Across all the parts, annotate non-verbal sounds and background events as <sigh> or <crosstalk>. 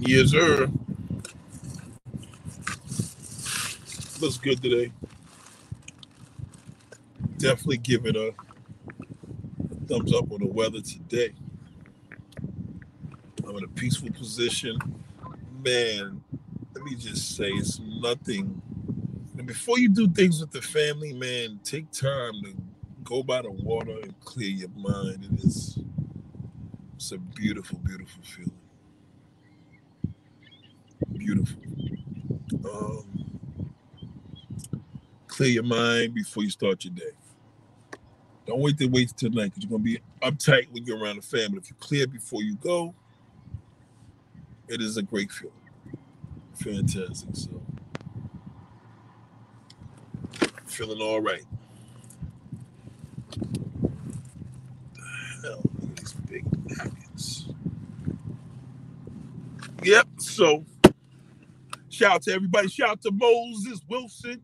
Yes, sir. Looks good today. Definitely give it a thumbs up on the weather today. I'm in a peaceful position. Man, let me just say it's nothing. And before you do things with the family, man, take time to go by the water and clear your mind. It is it's a beautiful, beautiful feeling. Beautiful. Um, clear your mind before you start your day. Don't wait to wait till tonight because you're gonna be uptight when you're around the family. If you clear before you go, it is a great feeling. Fantastic. So feeling all right. Hell, these big napkins. Yep. So shout out to everybody. Shout out to Moses Wilson.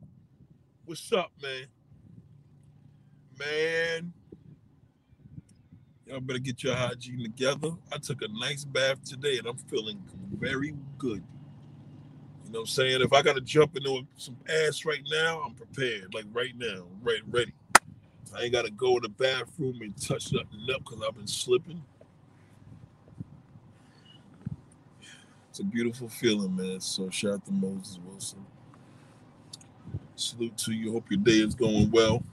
What's up, man? Man, y'all better get your hygiene together. I took a nice bath today and I'm feeling very good. You know what I'm saying? If I got to jump into some ass right now, I'm prepared. Like right now, right, ready. I ain't got to go to the bathroom and touch nothing up because I've been slipping. It's a beautiful feeling, man. So shout out to Moses Wilson. Salute to you. Hope your day is going well.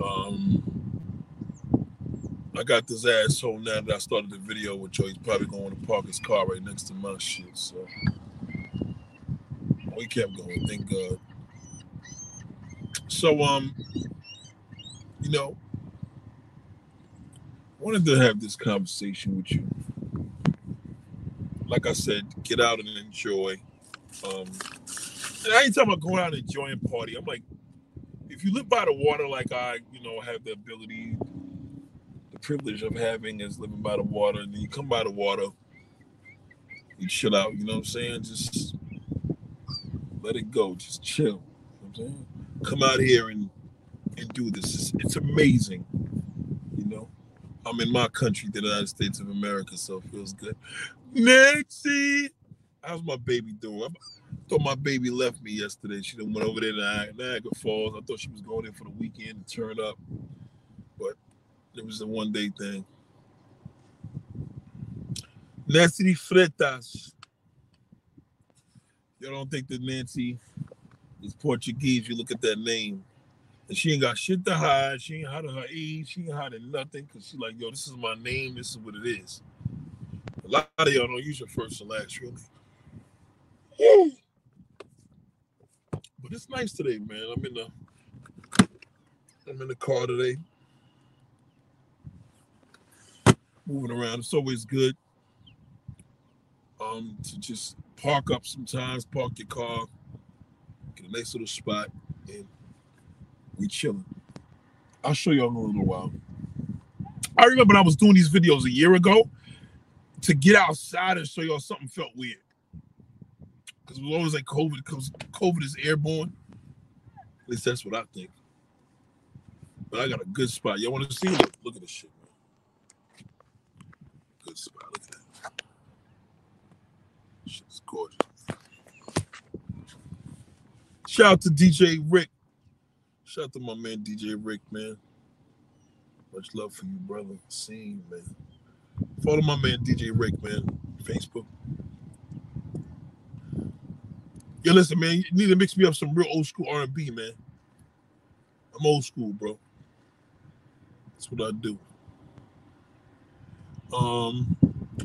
Um, I got this asshole now that I started the video with Joe. He's probably going to park his car right next to my shit. So we kept going. Thank God. So um, you know, wanted to have this conversation with you. Like I said, get out and enjoy. Um, and I ain't talking about going out and enjoying party. I'm like, if you live by the water like I, you know, have the ability, the privilege of having is living by the water, and then you come by the water, you chill out, you know what I'm saying? Just let it go, just chill. You know? Come out here and and do this. It's, it's amazing. You know, I'm in my country, the United States of America, so it feels good. Nancy, how's my baby doing? I thought my baby left me yesterday. She done went over there to Niagara Falls. I thought she was going in for the weekend to turn up, but it was a one day thing. Nancy Freitas. You don't think that Nancy is Portuguese? You look at that name. And she ain't got shit to hide. She ain't hiding her age. She ain't hiding nothing because she like, yo, this is my name. This is what it is. A lot of y'all don't use your first and last, really. But it's nice today, man. I'm in the I'm in the car today. Moving around. It's always good. Um, to just park up sometimes, park your car, get a nice little spot, and we chilling. I'll show y'all in a little while. I remember I was doing these videos a year ago to get outside and show y'all something felt weird. Because it was always like COVID, because COVID is airborne. At least that's what I think. But I got a good spot. Y'all want to see it? Look at this shit, man. Good spot. Look at that. Shit's gorgeous. Shout out to DJ Rick. Shout out to my man DJ Rick, man. Much love for you, brother. Scene, man. Follow my man DJ Rick, man. Facebook. Yo, listen, man. You need to mix me up some real old school R&B, man. I'm old school, bro. That's what I do. Um.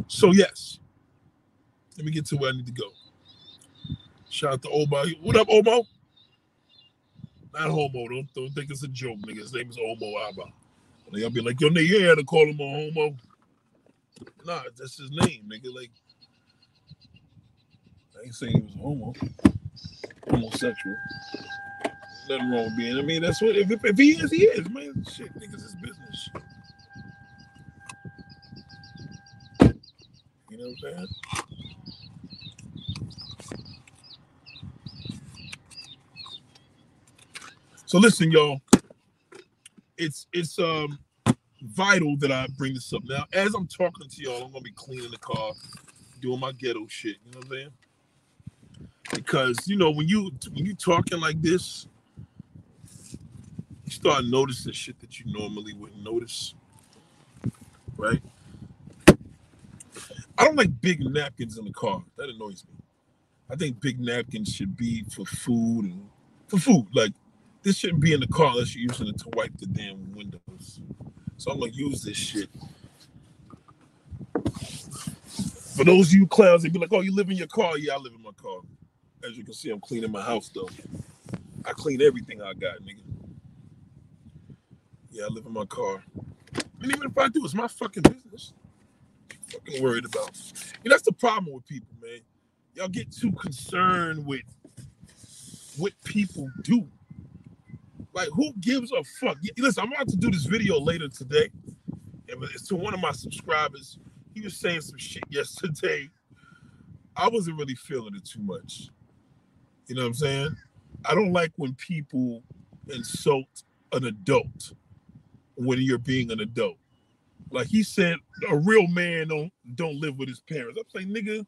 So yes, let me get to where I need to go. Shout out to Omo. What up, Omo? Not homo. Don't don't think it's a joke, nigga. His name is Omo Abba. And y'all be like, yo, nigga, you had to call him a homo. Nah, that's his name, nigga. Like, I ain't saying he was a homo. Homosexual. Nothing wrong with being. I mean, that's what if, if he is, he is, man. Shit, niggas is business. You know what I'm saying? So listen, y'all. It's it's um vital that I bring this up now. As I'm talking to y'all, I'm gonna be cleaning the car, doing my ghetto shit. You know what I'm saying? Because you know when you when you talking like this, you start noticing shit that you normally wouldn't notice, right? I don't like big napkins in the car. That annoys me. I think big napkins should be for food and for food. Like this shouldn't be in the car unless you're using it to wipe the damn windows. So I'm gonna use this shit. For those of you clowns, they be like, "Oh, you live in your car?" Yeah, I live in my car. As you can see, I'm cleaning my house though. I clean everything I got, nigga. Yeah, I live in my car. And even if I do, it's my fucking business. fucking worried about. And that's the problem with people, man. Y'all get too concerned with what people do. Like, who gives a fuck? Listen, I'm about to do this video later today. And it's to one of my subscribers. He was saying some shit <laughs> yesterday. I wasn't really feeling it too much. You know what I'm saying? I don't like when people insult an adult when you're being an adult. Like he said, a real man don't don't live with his parents. I'm saying, nigga,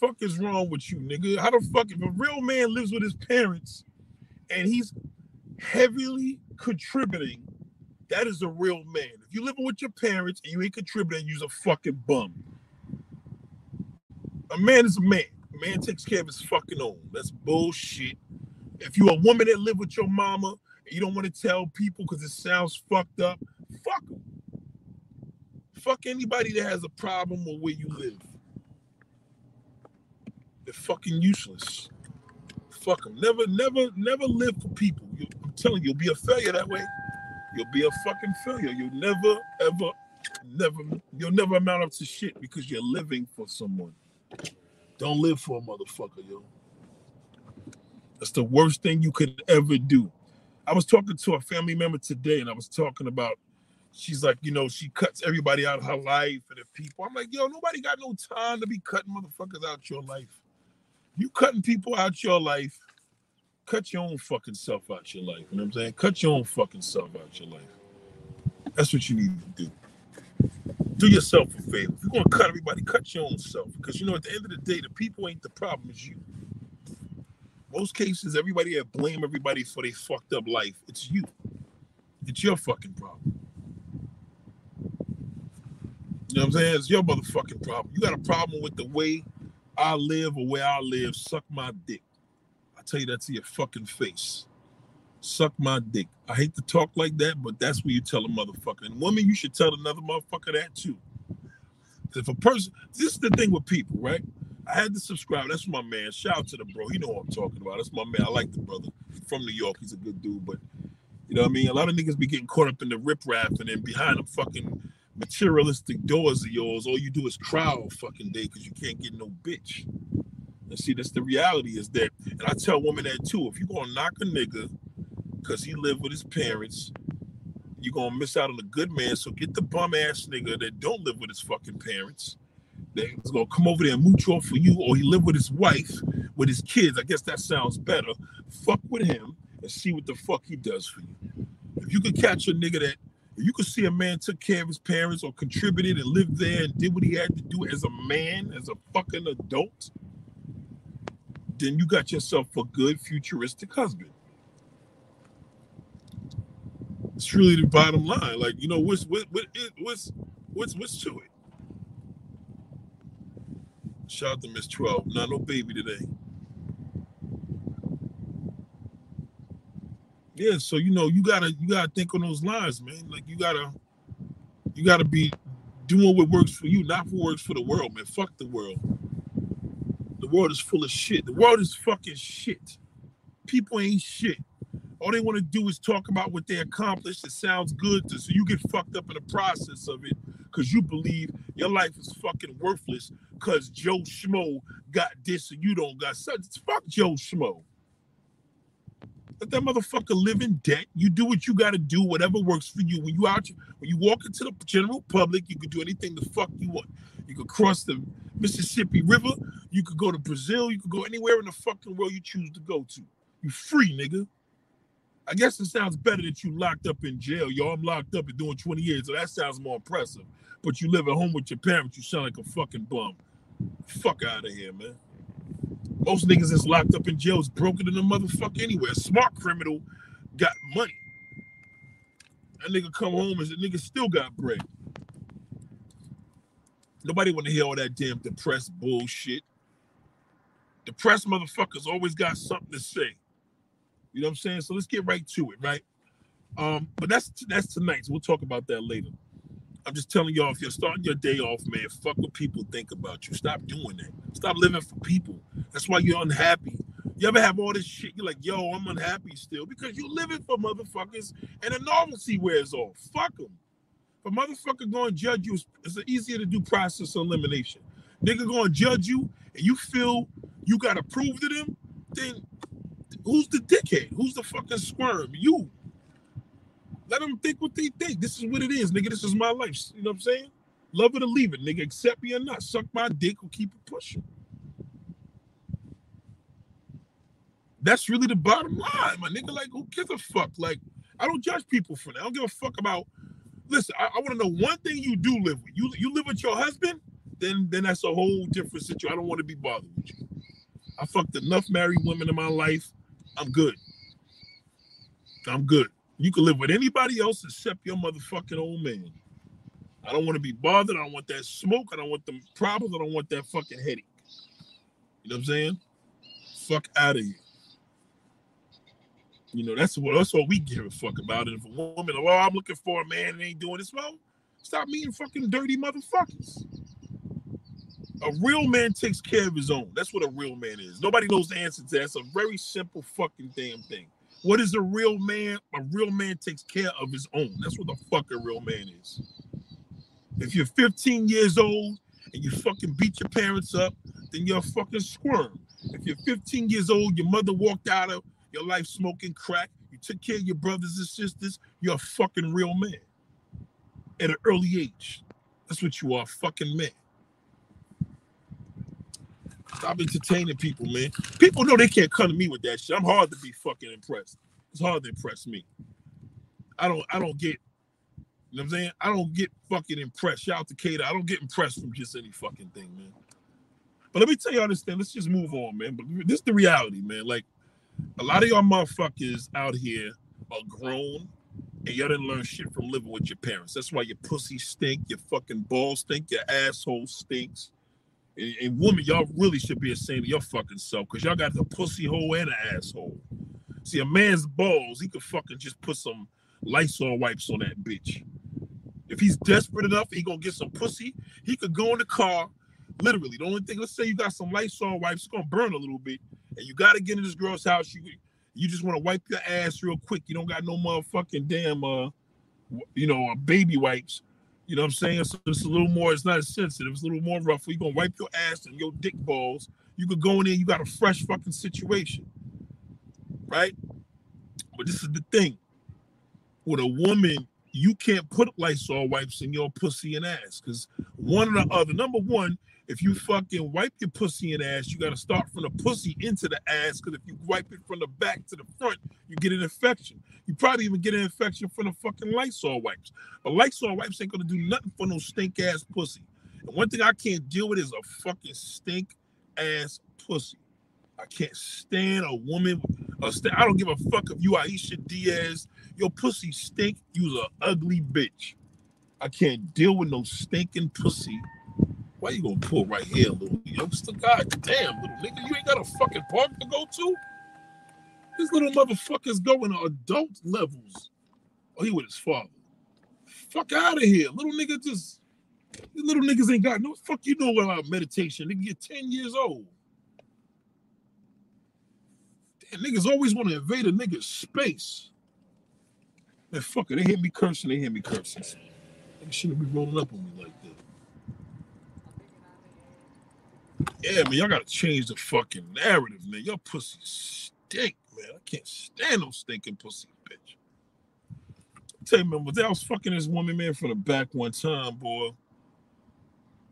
fuck is wrong with you, nigga? How the fuck if a real man lives with his parents and he's heavily contributing, that is a real man. If you living with your parents and you ain't contributing, you's a fucking bum. A man is a man. A man takes care of his fucking own. That's bullshit. If you're a woman that live with your mama and you don't want to tell people because it sounds fucked up, fuck them. Fuck anybody that has a problem with where you live. They're fucking useless. Fuck them. Never, never, never live for people. You, I'm telling you, you'll be a failure that way. You'll be a fucking failure. You'll never, ever, never, you'll never amount up to shit because you're living for someone. Don't live for a motherfucker, yo. That's the worst thing you could ever do. I was talking to a family member today, and I was talking about. She's like, you know, she cuts everybody out of her life and the people. I'm like, yo, nobody got no time to be cutting motherfuckers out your life. You cutting people out your life, cut your own fucking self out your life. You know what I'm saying? Cut your own fucking self out your life. That's what you need to do. Do yourself a favor. If you're gonna cut everybody, cut your own self. Because you know, at the end of the day, the people ain't the problem, it's you. Most cases, everybody that blame everybody for their fucked up life, it's you. It's your fucking problem. You know what I'm saying? It's your motherfucking problem. You got a problem with the way I live or where I live, suck my dick. I tell you that to your fucking face. Suck my dick. I hate to talk like that, but that's what you tell a motherfucker. And woman, you should tell another motherfucker that too. If a person, this is the thing with people, right? I had to subscribe. That's my man. Shout out to the bro. You know what I'm talking about. That's my man. I like the brother from New York. He's a good dude, but you know what I mean? A lot of niggas be getting caught up in the riprap and then behind them fucking materialistic doors of yours, all you do is cry all fucking day because you can't get no bitch. And see, that's the reality is that, and I tell women that too. If you gonna knock a nigga because he lived with his parents, you're gonna miss out on a good man. So get the bum ass nigga that don't live with his fucking parents. That's gonna come over there and mooch off for you, or he live with his wife, with his kids. I guess that sounds better. Fuck with him and see what the fuck he does for you. If you could catch a nigga that if you could see a man took care of his parents or contributed and lived there and did what he had to do as a man, as a fucking adult, then you got yourself a good futuristic husband. It's really the bottom line. Like, you know, what's what, what what's what's what's to it? Shout out to Miss 12. Not no baby today. Yeah, so you know, you gotta you gotta think on those lines, man. Like you gotta you gotta be doing what works for you, not what works for the world, man. Fuck the world. The world is full of shit. The world is fucking shit. People ain't shit. All they want to do is talk about what they accomplished. It sounds good, to, so you get fucked up in the process of it because you believe your life is fucking worthless because Joe Schmo got this and you don't got such. Fuck Joe Schmo. Let that motherfucker live in debt. You do what you got to do, whatever works for you. When you out, when you walk into the general public, you can do anything the fuck you want. You could cross the Mississippi River. You could go to Brazil. You could go anywhere in the fucking world you choose to go to. You free, nigga. I guess it sounds better that you locked up in jail. Yo, I'm locked up and doing 20 years, so that sounds more impressive. But you live at home with your parents, you sound like a fucking bum. Fuck out of here, man. Most niggas that's locked up in jail is broken in the motherfucker anywhere. Smart criminal got money. That nigga come home and the nigga still got bread. Nobody want to hear all that damn depressed bullshit. Depressed motherfuckers always got something to say. You know what I'm saying? So let's get right to it, right? Um, but that's that's tonight. So we'll talk about that later. I'm just telling y'all, if you're starting your day off, man, fuck what people think about you. Stop doing that. Stop living for people. That's why you're unhappy. You ever have all this shit? You're like, yo, I'm unhappy still because you're living for motherfuckers and the novelty wears off. Fuck them. If a motherfucker going to judge you, it's easier to do process elimination. Nigga going to judge you and you feel you got to prove to them, then who's the dickhead? Who's the fucking squirm? You. Let them think what they think. This is what it is, nigga. This is my life. You know what I'm saying? Love it or leave it, nigga. Accept me or not. Suck my dick or keep it pushing. That's really the bottom line, my nigga. Like, who gives a fuck? Like, I don't judge people for that. I don't give a fuck about. Listen, I, I want to know one thing you do live with. You you live with your husband, then then that's a whole different situation. I don't want to be bothered with you. I fucked enough married women in my life. I'm good. I'm good. You can live with anybody else except your motherfucking old man. I don't want to be bothered. I don't want that smoke. I don't want them problems. I don't want that fucking headache. You know what I'm saying? Fuck out of here. You know, that's what that's what we give a fuck about. And if a woman, well, I'm looking for a man and ain't doing this, well, stop meeting fucking dirty motherfuckers. A real man takes care of his own. That's what a real man is. Nobody knows the answer to that. It's a very simple fucking damn thing. What is a real man? A real man takes care of his own. That's what the fuck a real man is. If you're 15 years old and you fucking beat your parents up, then you're a fucking squirm. If you're 15 years old, your mother walked out of your life smoking crack, you took care of your brothers and sisters, you're a fucking real man at an early age. That's what you are, fucking man. Stop entertaining people, man. People know they can't come to me with that shit. I'm hard to be fucking impressed. It's hard to impress me. I don't I don't get you know what I'm saying? I don't get fucking impressed. Shout out to Kata. I don't get impressed from just any fucking thing, man. But let me tell y'all this thing. Let's just move on, man. But this is the reality, man. Like a lot of y'all motherfuckers out here are grown and y'all didn't learn shit from living with your parents. That's why your pussy stink, your fucking balls stink, your asshole stinks. And, and y'all really should be ashamed of your fucking self because y'all got the pussy hole and an asshole. See, a man's balls, he could fucking just put some Lysol wipes on that bitch. If he's desperate enough, he gonna get some pussy. He could go in the car, literally. The only thing, let's say you got some Lysol wipes, it's gonna burn a little bit, and you gotta get in this girl's house. You you just want to wipe your ass real quick. You don't got no motherfucking damn uh, you know, uh, baby wipes. You know what I'm saying? So it's a little more, it's not as sensitive, it's a little more rough. You're gonna wipe your ass and your dick balls. You could go in there, you got a fresh fucking situation. Right? But this is the thing. With a woman, you can't put Lysol wipes in your pussy and ass because one or the other. Number one, if you fucking wipe your pussy and ass, you got to start from the pussy into the ass because if you wipe it from the back to the front, you get an infection. You probably even get an infection from the fucking Lysol wipes. But Lysol wipes ain't gonna do nothing for no stink ass pussy. And one thing I can't deal with is a fucking stink ass pussy. I can't stand a woman. A st- I don't give a fuck if you Aisha Diaz. Your pussy stink. You's a ugly bitch. I can't deal with no stinking pussy why you gonna pull right here, little youngster? God damn, little nigga, you ain't got a fucking park to go to? These little motherfuckers going to adult levels. Oh, he with his father. Fuck out of here. Little nigga just these little niggas ain't got no fuck you know about meditation. They get 10 years old. Damn, niggas always want to invade a nigga's space. Man, fuck it. They hear me cursing, they hear me cursing. They shouldn't be rolling up on me like that. Yeah, man, y'all gotta change the fucking narrative, man. Your pussy stink, man. I can't stand no stinking pussy, bitch. I tell you, man, I was fucking this woman, man, from the back one time, boy.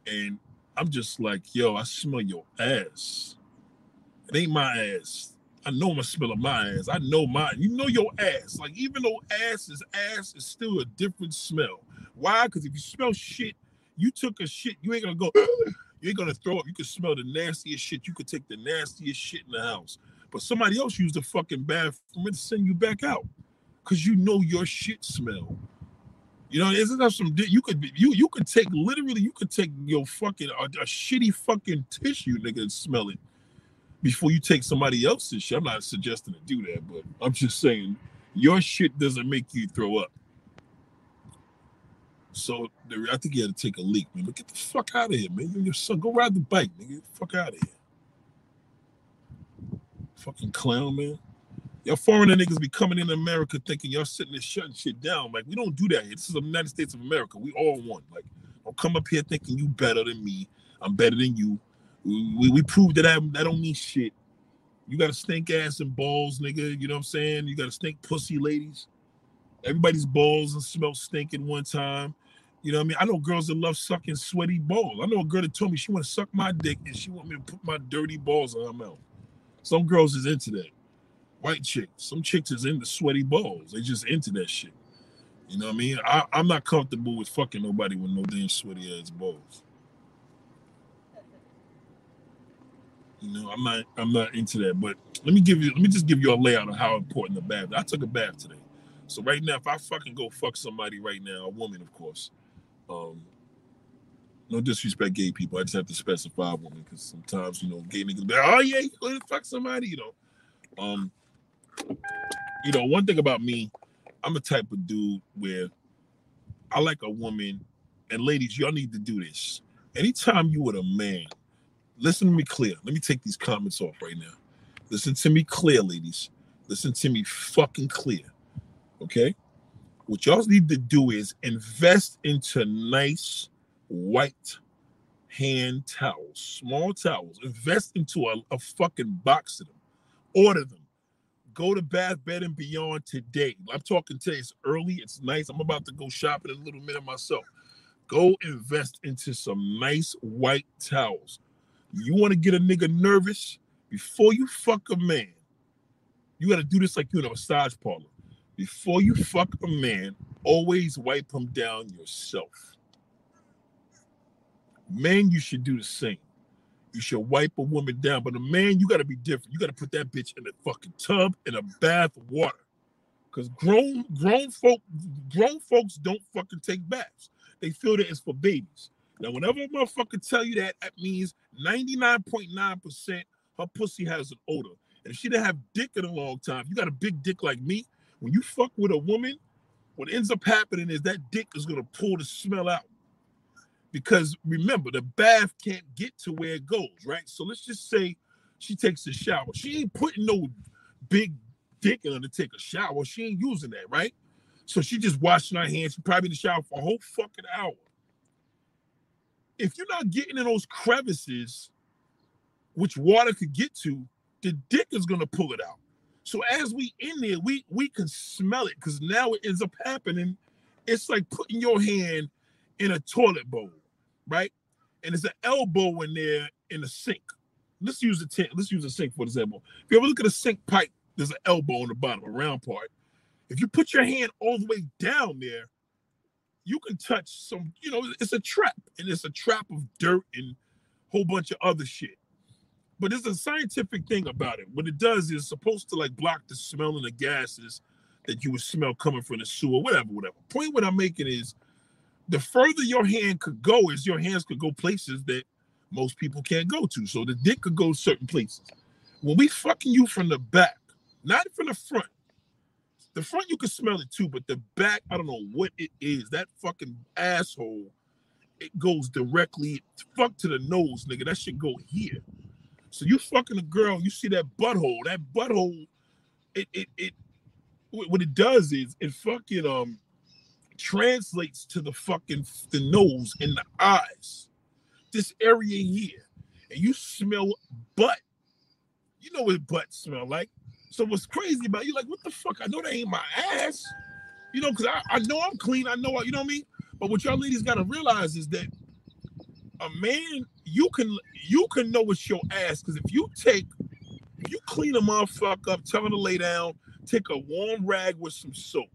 And I'm just like, yo, I smell your ass. It ain't my ass. I know my smell of my ass. I know mine. You know your ass. Like even though ass is ass, it's still a different smell. Why? Because if you smell shit, you took a shit. You ain't gonna go. You ain't gonna throw up. You can smell the nastiest shit. You could take the nastiest shit in the house. But somebody else used the fucking bathroom and send you back out because you know your shit smell. You know, isn't that some? You could you you could take literally you could take your fucking a, a shitty fucking tissue, nigga, and smell it before you take somebody else's shit. I'm not suggesting to do that, but I'm just saying your shit doesn't make you throw up. So I think you had to take a leak, man. But get the fuck out of here, man. Your son, go ride the bike, nigga. Get the fuck out of here. Fucking clown, man. Y'all foreigner niggas be coming in America thinking y'all sitting there shutting shit down. Like, we don't do that here. This is the United States of America. We all one. Like, don't come up here thinking you better than me. I'm better than you. We, we, we proved that I, that don't mean shit. You got to stink ass and balls, nigga. You know what I'm saying? You got to stink pussy, ladies. Everybody's balls and smell stinking one time. You know what I mean? I know girls that love sucking sweaty balls. I know a girl that told me she want to suck my dick and she want me to put my dirty balls in her mouth. Some girls is into that. White chicks. Some chicks is into sweaty balls. They just into that shit. You know what I mean? I, I'm not comfortable with fucking nobody with no damn sweaty ass balls. You know, I'm not I'm not into that. But let me give you let me just give you a layout of how important the bath. I took a bath today. So right now, if I fucking go fuck somebody right now, a woman, of course, um, no disrespect, gay people. I just have to specify woman because sometimes you know gay niggas be like, oh yeah, you to fuck somebody, you know. Um, you know, one thing about me, I'm a type of dude where I like a woman, and ladies, y'all need to do this. Anytime you with a man, listen to me clear. Let me take these comments off right now. Listen to me clear, ladies. Listen to me fucking clear. Okay? What y'all need to do is invest into nice white hand towels, small towels. Invest into a, a fucking box of them. Order them. Go to Bath Bed and Beyond today. I'm talking today. It's early. It's nice. I'm about to go shopping in a little minute myself. Go invest into some nice white towels. You want to get a nigga nervous before you fuck a man? You got to do this like you in a massage parlor. Before you fuck a man, always wipe him down yourself. Men, you should do the same. You should wipe a woman down, but a man, you got to be different. You got to put that bitch in a fucking tub in a bath of water. Cause grown grown folk grown folks don't fucking take baths. They feel that it's for babies. Now, whenever a motherfucker tell you that, that means 99.9% her pussy has an odor. And if she didn't have dick in a long time, you got a big dick like me, when you fuck with a woman, what ends up happening is that dick is gonna pull the smell out. Because remember, the bath can't get to where it goes, right? So let's just say she takes a shower. She ain't putting no big dick in her to take a shower. She ain't using that, right? So she just washing her hands. She probably in the shower for a whole fucking hour. If you're not getting in those crevices, which water could get to, the dick is gonna pull it out. So as we in there, we we can smell it because now it ends up happening. It's like putting your hand in a toilet bowl, right? And there's an elbow in there in the sink. Let's use a tent. Let's use a sink for example. If you ever look at a sink pipe, there's an elbow on the bottom, a round part. If you put your hand all the way down there, you can touch some, you know, it's a trap, and it's a trap of dirt and whole bunch of other shit but there's a scientific thing about it. What it does is supposed to like block the smell and the gases that you would smell coming from the sewer, whatever, whatever. Point what I'm making is the further your hand could go is your hands could go places that most people can't go to. So the dick could go certain places. When we fucking you from the back, not from the front. The front you can smell it too, but the back, I don't know what it is. That fucking asshole, it goes directly fuck to the nose, nigga. That should go here. So you fucking a girl, you see that butthole, that butthole, it it it what it does is it fucking um translates to the fucking the nose and the eyes. This area here. And you smell butt. You know what butt smell like. So what's crazy about you like what the fuck? I know that ain't my ass. You know, because I, I know I'm clean. I know, I, you know what I mean? But what y'all ladies gotta realize is that a man, you can you can know it's your ass because if you take you clean a motherfucker up, tell him to lay down, take a warm rag with some soap.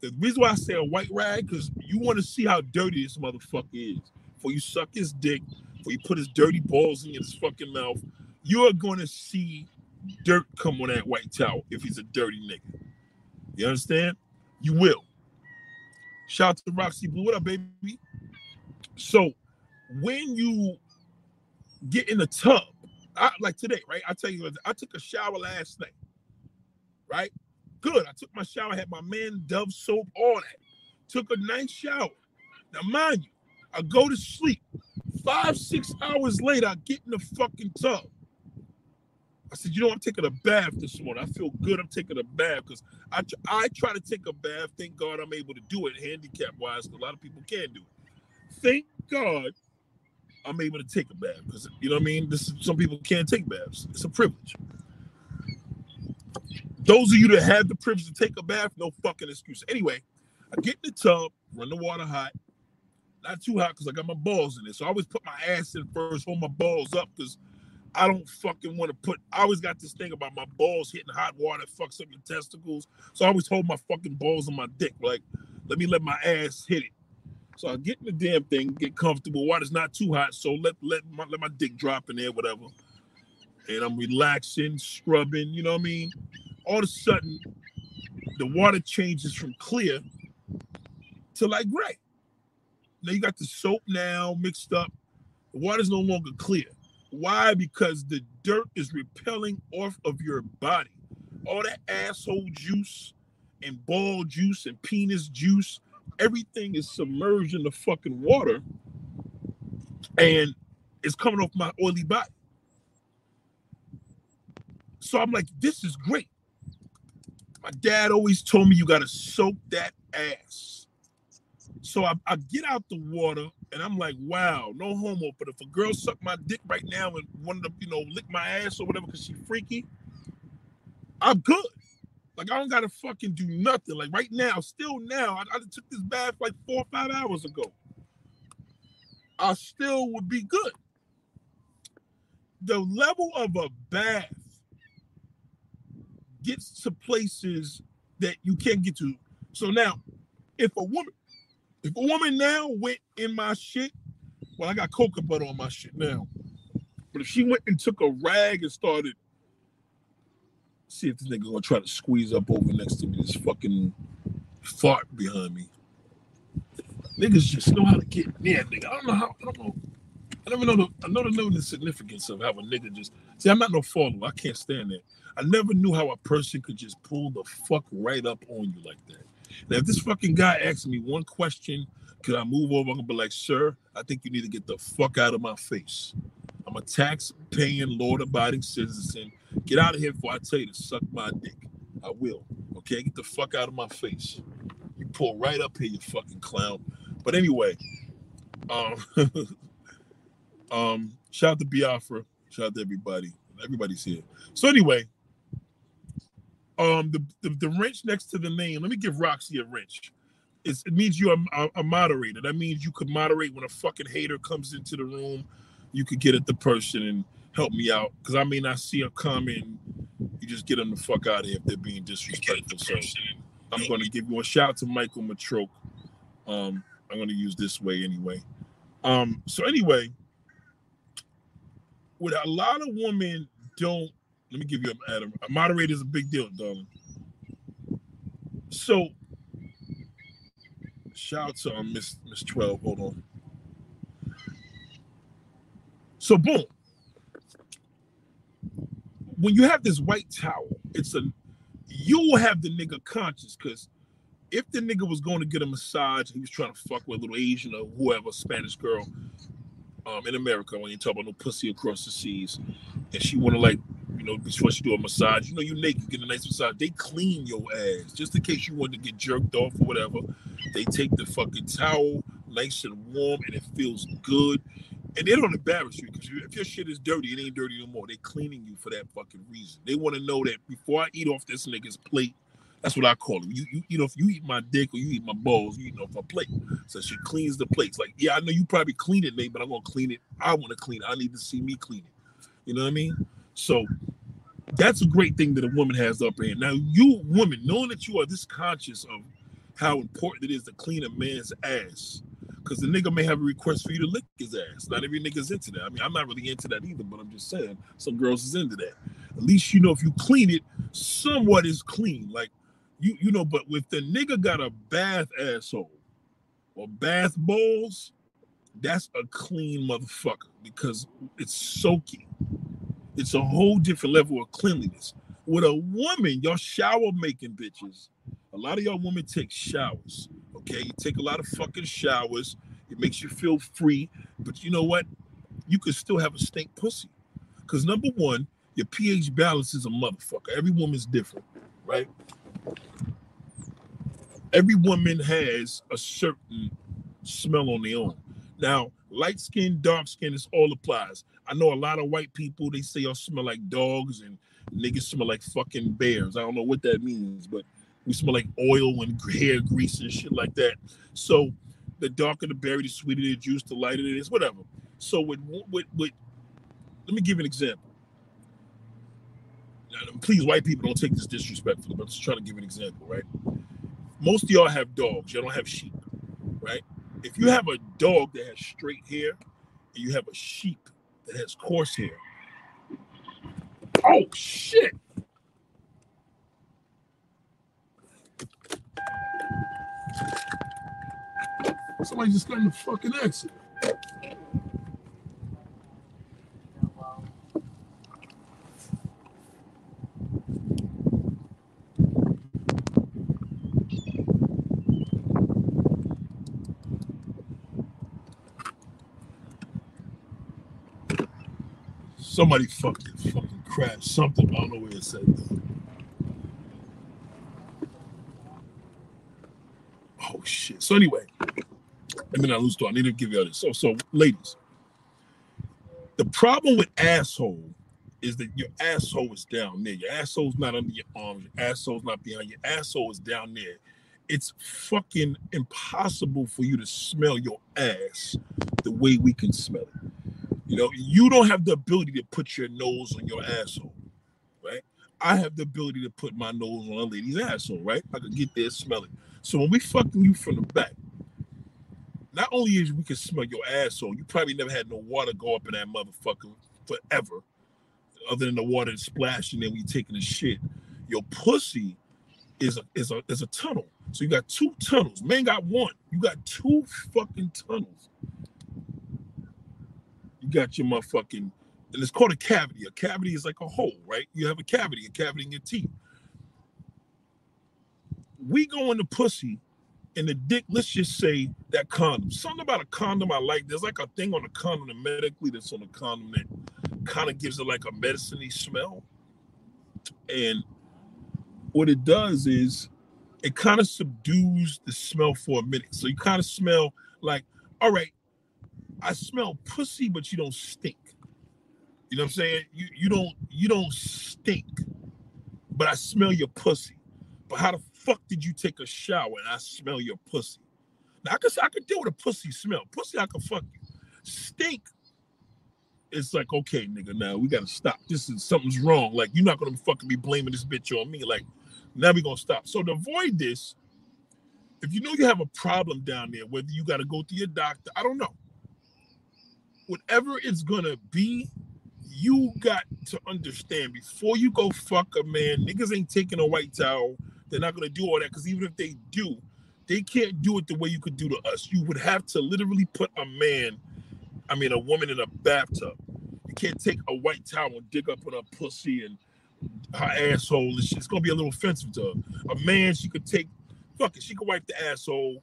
The reason why I say a white rag, because you want to see how dirty this motherfucker is. Before you suck his dick, before you put his dirty balls in his fucking mouth, you are going to see dirt come on that white towel if he's a dirty nigga. You understand? You will. Shout out to Roxy Blue. What up, baby? So when you get in the tub, I, like today, right? I tell you, I took a shower last night, right? Good. I took my shower, had my man Dove soap, all that. Took a nice shower. Now, mind you, I go to sleep. Five, six hours later, I get in the fucking tub. I said, you know, I'm taking a bath this morning. I feel good. I'm taking a bath because I, I try to take a bath. Thank God I'm able to do it handicap wise a lot of people can't do it. Thank God I'm able to take a bath because you know what I mean. This is, some people can't take baths. It's a privilege. Those of you that have the privilege to take a bath, no fucking excuse. Anyway, I get in the tub, run the water hot, not too hot because I got my balls in it. So I always put my ass in first, hold my balls up because I don't fucking want to put. I always got this thing about my balls hitting hot water, fucks up your testicles. So I always hold my fucking balls on my dick. Like, let me let my ass hit it. So I get in the damn thing, get comfortable. Water's not too hot, so let let my, let my dick drop in there, whatever. And I'm relaxing, scrubbing. You know what I mean? All of a sudden, the water changes from clear to like gray. Now you got the soap now mixed up. The water's no longer clear. Why? Because the dirt is repelling off of your body. All that asshole juice and ball juice and penis juice everything is submerged in the fucking water and it's coming off my oily body. So I'm like, this is great. My dad always told me you got to soak that ass. So I, I, get out the water and I'm like, wow, no homo. But if a girl suck my dick right now and wanted to, you know, lick my ass or whatever because she freaky, I'm good. Like I don't gotta fucking do nothing. Like right now, still now, I, I took this bath like four or five hours ago. I still would be good. The level of a bath gets to places that you can't get to. So now, if a woman, if a woman now went in my shit, well, I got cocoa butter on my shit now. But if she went and took a rag and started See if this nigga gonna try to squeeze up over next to me. This fucking fart behind me. Niggas just know how to get near nigga. I don't know how. I don't know. I never know the. I know the, know the significance of how a nigga just. See, I'm not no follower. I can't stand that. I never knew how a person could just pull the fuck right up on you like that. Now, if this fucking guy asks me one question, could I move over? I'm gonna be like, sir, I think you need to get the fuck out of my face. I'm a tax paying, law abiding citizen. Get out of here before I tell you to suck my dick. I will. Okay, get the fuck out of my face. You pull right up here, you fucking clown. But anyway, um, <laughs> um, shout out to Biafra. Shout out to everybody. Everybody's here. So anyway, um, the, the, the wrench next to the name. Let me give Roxy a wrench. It's, it means you're a, a, moderator. That means you could moderate when a fucking hater comes into the room. You could get at the person and help me out because I may not see a comment. You just get them the fuck out of here if they're being disrespectful. So I'm going to give you a shout out to Michael Matroke. Um, I'm going to use this way anyway. Um, so anyway, what a lot of women don't. Let me give you a, Adam. A moderator is a big deal, darling. So, shout out to um, Miss Miss Twelve. Hold on. So boom, when you have this white towel, it's a you will have the nigga conscious because if the nigga was going to get a massage, and he was trying to fuck with a little Asian or whoever, Spanish girl, um, in America, when you talk about no pussy across the seas, and she want to like, you know, before she do a massage, you know, you naked, get a nice massage. They clean your ass just in case you want to get jerked off or whatever. They take the fucking towel, nice and warm, and it feels good and they don't embarrass you because if your shit is dirty, it ain't dirty no more. They cleaning you for that fucking reason. They want to know that before I eat off this nigga's plate, that's what I call it. You, you, you know, if you eat my dick or you eat my balls, you eat off my plate. So she cleans the plates. Like, yeah, I know you probably clean it, Nate, but I'm gonna clean it. I want to clean it. I need to see me clean it. You know what I mean? So that's a great thing that a woman has the upper hand. Now, you woman, knowing that you are this conscious of how important it is to clean a man's ass, because the nigga may have a request for you to lick his ass. Not every nigga's into that. I mean, I'm not really into that either, but I'm just saying some girls is into that. At least you know if you clean it, somewhat is clean. Like you, you know, but if the nigga got a bath asshole or bath balls, that's a clean motherfucker because it's soaking. It's a whole different level of cleanliness. With a woman, y'all shower making bitches. A lot of y'all women take showers. Okay, you take a lot of fucking showers. It makes you feel free. But you know what? You could still have a stink pussy. Because number one, your pH balance is a motherfucker. Every woman's different, right? Every woman has a certain smell on their own. Now, light skin, dark skin, this all applies. I know a lot of white people, they say y'all smell like dogs and niggas smell like fucking bears. I don't know what that means, but we smell like oil and hair grease and shit like that. So the darker the berry, the sweeter the juice, the lighter it is, whatever. So with with with let me give you an example. Please, white people, don't take this disrespectfully, but I'm just trying to give an example, right? Most of y'all have dogs, y'all don't have sheep, right? If you have a dog that has straight hair and you have a sheep that has coarse hair, oh shit! Somebody just got in the fucking accident. Somebody fucking fucking crashed something. I don't know where it said. Oh shit. So anyway, let me not lose thought. I need to give you this. So so ladies, the problem with asshole is that your asshole is down there. Your asshole's not under your arms. Your asshole's not behind. Your asshole is down there. It's fucking impossible for you to smell your ass the way we can smell it. You know, you don't have the ability to put your nose on your asshole, right? I have the ability to put my nose on a lady's asshole, right? I can get there, smell it. So when we fucking you from the back, not only is we can smell your asshole, you probably never had no water go up in that motherfucker forever, other than the water splashing and we taking a shit. Your pussy is a is a is a tunnel. So you got two tunnels. Man got one. You got two fucking tunnels got your motherfucking, and it's called a cavity. A cavity is like a hole, right? You have a cavity, a cavity in your teeth. We go in the pussy and the dick, let's just say that condom. Something about a condom I like. There's like a thing on a condom medically that's on a condom that kind of gives it like a medicine smell. And what it does is it kind of subdues the smell for a minute. So you kind of smell like, all right, I smell pussy, but you don't stink. You know what I'm saying? You you don't you don't stink, but I smell your pussy. But how the fuck did you take a shower and I smell your pussy? Now I can I can deal with a pussy smell. Pussy, I can fuck you. Stink. It's like okay, nigga. Now we gotta stop. This is something's wrong. Like you're not gonna fucking be blaming this bitch on me. Like now we gonna stop. So to avoid this, if you know you have a problem down there, whether you gotta go to your doctor, I don't know whatever it's gonna be, you got to understand before you go fuck a man, niggas ain't taking a white towel. They're not gonna do all that because even if they do, they can't do it the way you could do to us. You would have to literally put a man, I mean a woman in a bathtub. You can't take a white towel and dig up on her pussy and her asshole. It's gonna be a little offensive to her. A man, she could take, fuck it, she could wipe the asshole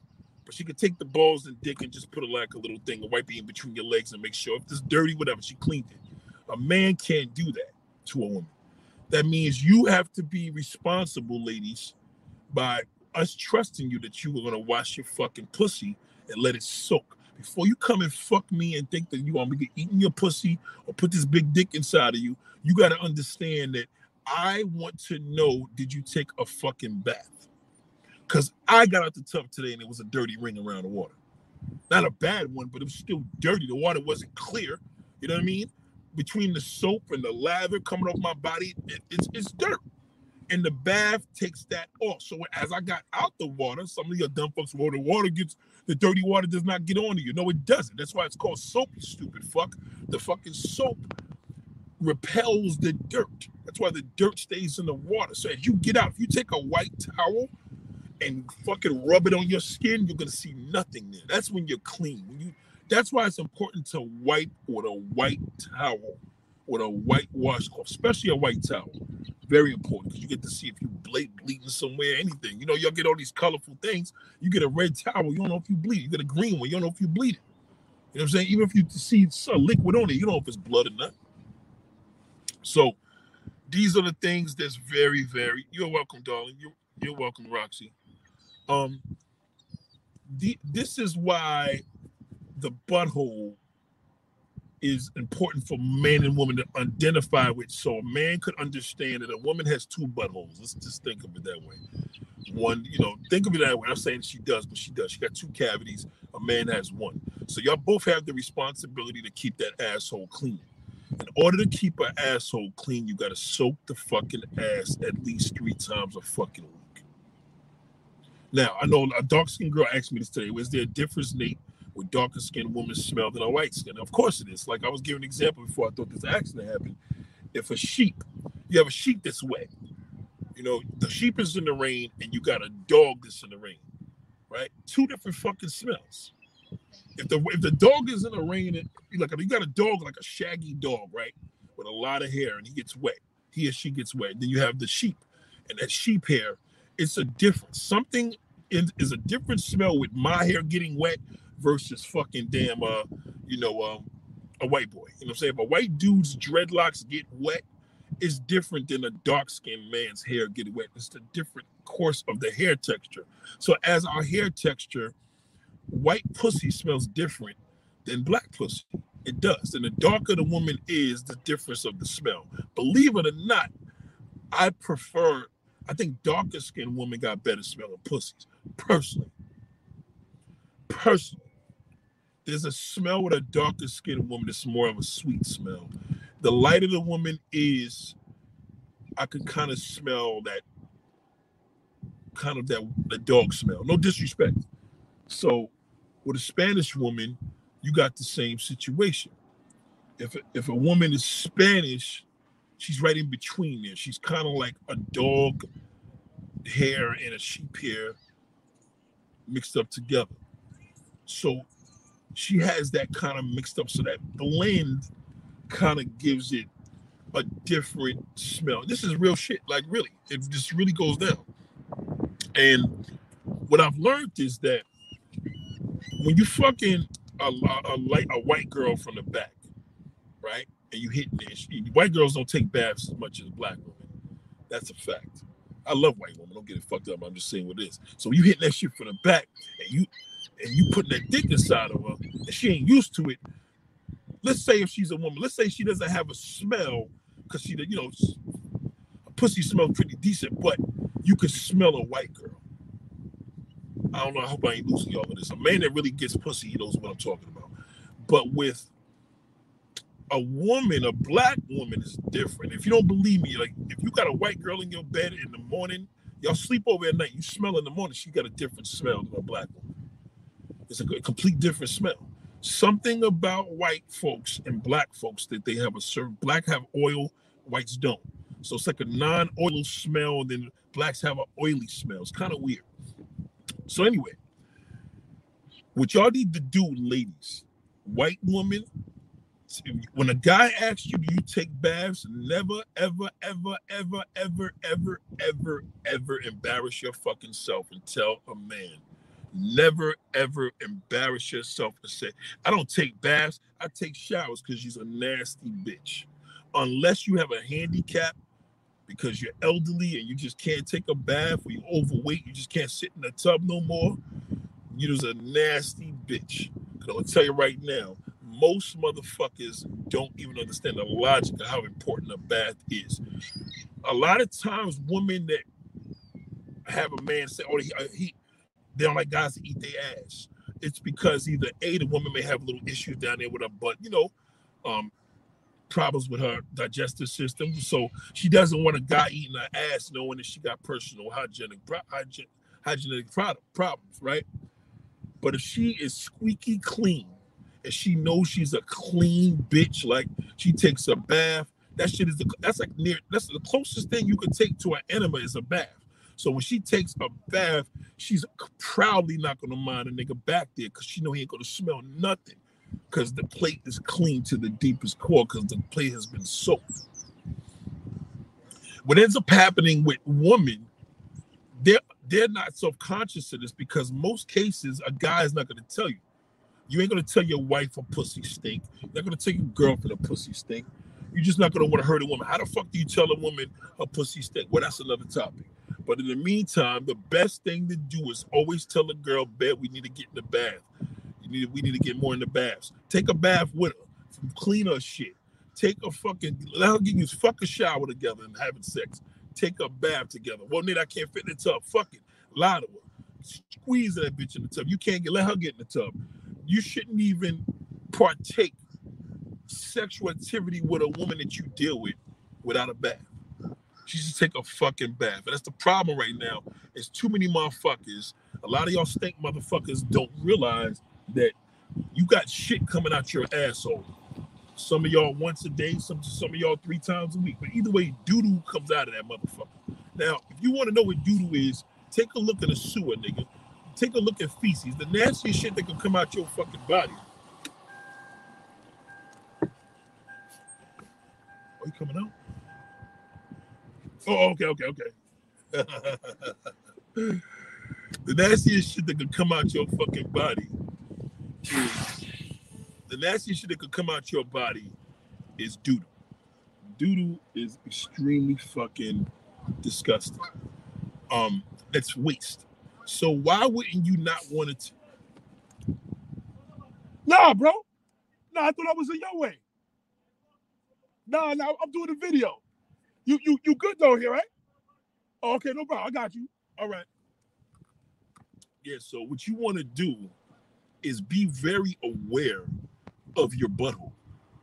but she could take the balls and dick and just put it like a little thing and wipe it in between your legs and make sure if it's dirty, whatever, she cleaned it. A man can't do that to a woman. That means you have to be responsible, ladies, by us trusting you that you were gonna wash your fucking pussy and let it soak. Before you come and fuck me and think that you want me to eat your pussy or put this big dick inside of you, you gotta understand that I want to know did you take a fucking bath? Because I got out the tub today and it was a dirty ring around the water. Not a bad one, but it was still dirty. The water wasn't clear. You know what I mean? between the soap and the lather coming off my body, it, it's it's dirt. And the bath takes that off. So as I got out the water, some of your dumb fucks, well, water gets the dirty water does not get onto you. No, it doesn't. That's why it's called soap, you stupid fuck. The fucking soap repels the dirt. That's why the dirt stays in the water. So as you get out, if you take a white towel and fucking rub it on your skin, you're gonna see nothing there. That's when you're clean. When you that's why it's important to wipe with a white towel, with a white washcloth, especially a white towel. Very important because you get to see if you bleed bleeding somewhere, anything. You know, you'll get all these colorful things. You get a red towel, you don't know if you bleed. You get a green one, you don't know if you bleed. You know what I'm saying? Even if you see some liquid on it, you don't know if it's blood or not. So these are the things that's very, very. You're welcome, darling. You're you're welcome, Roxy. Um, the, this is why the butthole is important for men and women to identify with so a man could understand that a woman has two buttholes. Let's just think of it that way. One, you know, think of it that way. I'm saying she does, but she does. She got two cavities. A man has one. So y'all both have the responsibility to keep that asshole clean. In order to keep an asshole clean, you gotta soak the fucking ass at least three times a fucking. Now, I know a dark skinned girl asked me this today. Was there a difference, Nate, with darker skinned women smell than a white skin? Of course it is. Like I was giving an example before I thought this accident happened. If a sheep, you have a sheep that's wet, you know, the sheep is in the rain and you got a dog that's in the rain, right? Two different fucking smells. If the if the dog is in the rain, and like you got a dog like a shaggy dog, right, with a lot of hair, and he gets wet, he or she gets wet. Then you have the sheep, and that sheep hair, it's a different Something is, is a different smell with my hair getting wet versus fucking damn uh, you know, um, a white boy. You know what I'm saying? But white dude's dreadlocks get wet is different than a dark skinned man's hair getting wet. It's the different course of the hair texture. So as our hair texture white pussy smells different than black pussy. It does. And the darker the woman is, the difference of the smell. Believe it or not, I prefer, I think darker skinned women got better smelling pussies. Personally. Personally. There's a smell with a darker skinned woman that's more of a sweet smell. The lighter the woman is, I can kind of smell that kind of that the dog smell. No disrespect. So with a Spanish woman, you got the same situation. If if a woman is Spanish, she's right in between there. She's kind of like a dog hair and a sheep hair mixed up together. So she has that kind of mixed up. So that blend kind of gives it a different smell. This is real shit. Like really, it just really goes down. And what I've learned is that when you fucking a, a, light a white girl from the back, right? And you hit this, white girls don't take baths as much as black women. That's a fact. I love white women. Don't get it fucked up. I'm just saying what it is. So you hitting that shit from the back, and you and you putting that dick inside of her, and she ain't used to it. Let's say if she's a woman, let's say she doesn't have a smell because she, you know, a pussy smells pretty decent, but you could smell a white girl. I don't know. I hope I ain't losing y'all with this. A man that really gets pussy, he knows what I'm talking about. But with a woman, a black woman is different. If you don't believe me, like if you got a white girl in your bed in the morning, y'all sleep over at night, you smell in the morning, she got a different smell than a black woman. It's a complete different smell. Something about white folks and black folks that they have a certain black have oil, whites don't. So it's like a non-oil smell, and then blacks have an oily smell. It's kind of weird. So anyway, what y'all need to do, ladies, white woman, when a guy asks you, do you take baths? Never, ever, ever, ever, ever, ever, ever, ever embarrass your fucking self and tell a man. Never, ever embarrass yourself and say, I don't take baths. I take showers because she's a nasty bitch. Unless you have a handicap because you're elderly and you just can't take a bath or you're overweight, you just can't sit in the tub no more. You're a nasty bitch. I'm gonna tell you right now, most motherfuckers don't even understand the logic of how important a bath is. A lot of times, women that have a man say, "Oh, he, uh, he they don't like guys to eat their ass," it's because either a the woman may have a little issues down there with her butt, you know, um, problems with her digestive system. So she doesn't want a guy eating her ass knowing that she got personal hygienic hygienic product problems, right? But if she is squeaky clean and she knows she's a clean bitch, like she takes a bath, that shit is the that's like near that's the closest thing you can take to an enema is a bath. So when she takes a bath, she's proudly not gonna mind a nigga back there because she know he ain't gonna smell nothing because the plate is clean to the deepest core because the plate has been soaked. What ends up happening with women, they're they're not self-conscious of this because most cases a guy is not to tell you. You ain't to tell your wife a pussy stink. You're not to tell your girlfriend a pussy stink. You're just not to want to hurt a woman. How the fuck do you tell a woman a pussy stink? Well, that's another topic. But in the meantime, the best thing to do is always tell a girl, "Bet we need to get in the bath need we need to get more in the baths. Take a bath with her, clean her shit. Take a fucking let her get you fuck a shower together and having sex. Take a bath together. Well, nigga, I can't fit in the tub. Fuck it. Lie to her. Squeeze that bitch in the tub. You can't get let her get in the tub. You shouldn't even partake sexual activity with a woman that you deal with without a bath. She should take a fucking bath. And that's the problem right now. It's too many motherfuckers. A lot of y'all stink motherfuckers don't realize that you got shit coming out your asshole. Some of y'all once a day, some some of y'all three times a week. But either way, doo-doo comes out of that motherfucker. Now, if you want to know what doo-doo is, take a look at a sewer, nigga. Take a look at feces, the nastiest shit that can come out your fucking body. Are you coming out? Oh, okay, okay, okay. <laughs> the nastiest shit that can come out your fucking body is the nastiest shit that could come out your body is doodle. Doodle is extremely fucking disgusting. Um, it's waste. So why wouldn't you not want? To... Nah, bro. Nah, I thought I was in your way. Nah, nah, I'm doing a video. You you you good though here, right? Oh, okay, no problem. I got you. All right. Yeah, so what you want to do is be very aware of your butthole.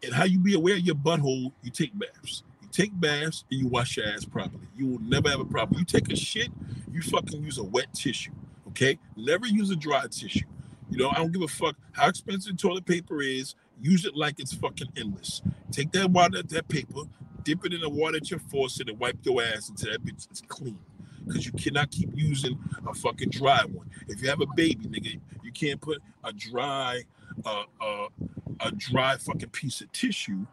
And how you be aware of your butthole, you take baths. Take baths and you wash your ass properly. You will never have a problem. You take a shit, you fucking use a wet tissue. Okay? Never use a dry tissue. You know, I don't give a fuck how expensive toilet paper is. Use it like it's fucking endless. Take that water, that paper, dip it in the water at your faucet, and wipe your ass until that bitch is clean because you cannot keep using a fucking dry one. If you have a baby, nigga, you can't put a dry, uh, uh, a dry fucking piece of tissue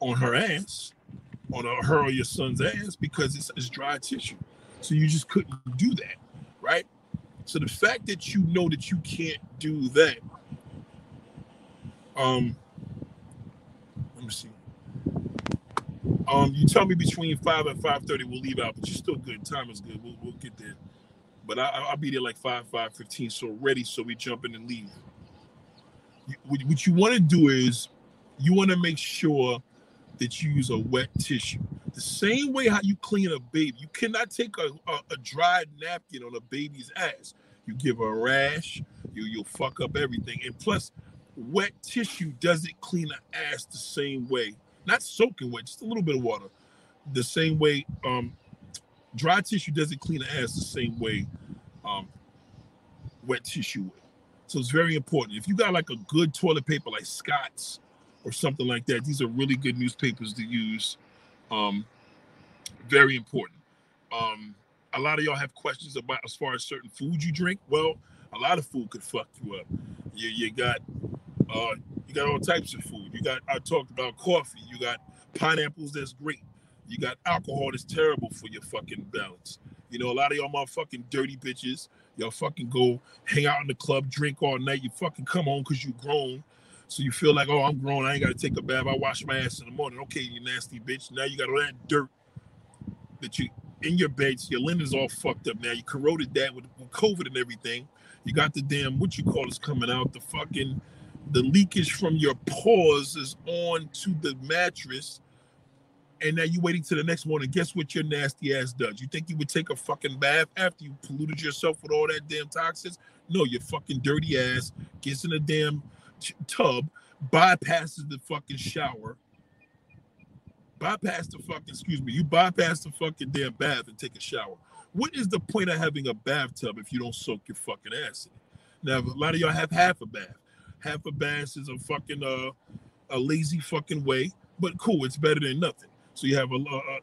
on her ass, on a, her or your son's ass because it's, it's dry tissue. So you just couldn't do that, right? So the fact that you know that you can't do that, um, let me see. Um, you tell me between five and five thirty, we'll leave out, but you're still good. Time is good. We'll, we'll get there. But I, will be there like five five fifteen, so ready, so we jump in and leave. What you want to do is you want to make sure that you use a wet tissue. The same way how you clean a baby, you cannot take a, a, a dried napkin on a baby's ass. You give a rash, you you'll fuck up everything. And plus, wet tissue doesn't clean an ass the same way not soaking wet, just a little bit of water. The same way um, dry tissue doesn't clean the ass the same way um, wet tissue would. So it's very important. If you got like a good toilet paper like Scott's or something like that, these are really good newspapers to use. Um, very important. Um, a lot of y'all have questions about as far as certain food you drink. Well, a lot of food could fuck you up. You, you got uh, you got all types of food. You got I talked about coffee. You got pineapples that's great. You got alcohol that's terrible for your fucking balance. You know, a lot of y'all motherfucking dirty bitches. Y'all fucking go hang out in the club, drink all night. You fucking come home because you grown. So you feel like, oh, I'm grown. I ain't got to take a bath. I wash my ass in the morning. Okay, you nasty bitch. Now you got all that dirt that you in your beds. Your linen's all fucked up now. You corroded that with, with COVID and everything. You got the damn, what you call is coming out, the fucking the leakage from your pores is on to the mattress and now you waiting to the next morning. Guess what your nasty ass does? You think you would take a fucking bath after you polluted yourself with all that damn toxins? No, your fucking dirty ass gets in a damn tub, bypasses the fucking shower, bypass the fucking, excuse me, you bypass the fucking damn bath and take a shower. What is the point of having a bathtub if you don't soak your fucking ass in it? Now, a lot of y'all have half a bath. Half a bath is a fucking uh, a lazy fucking way, but cool, it's better than nothing. So you have a, a, a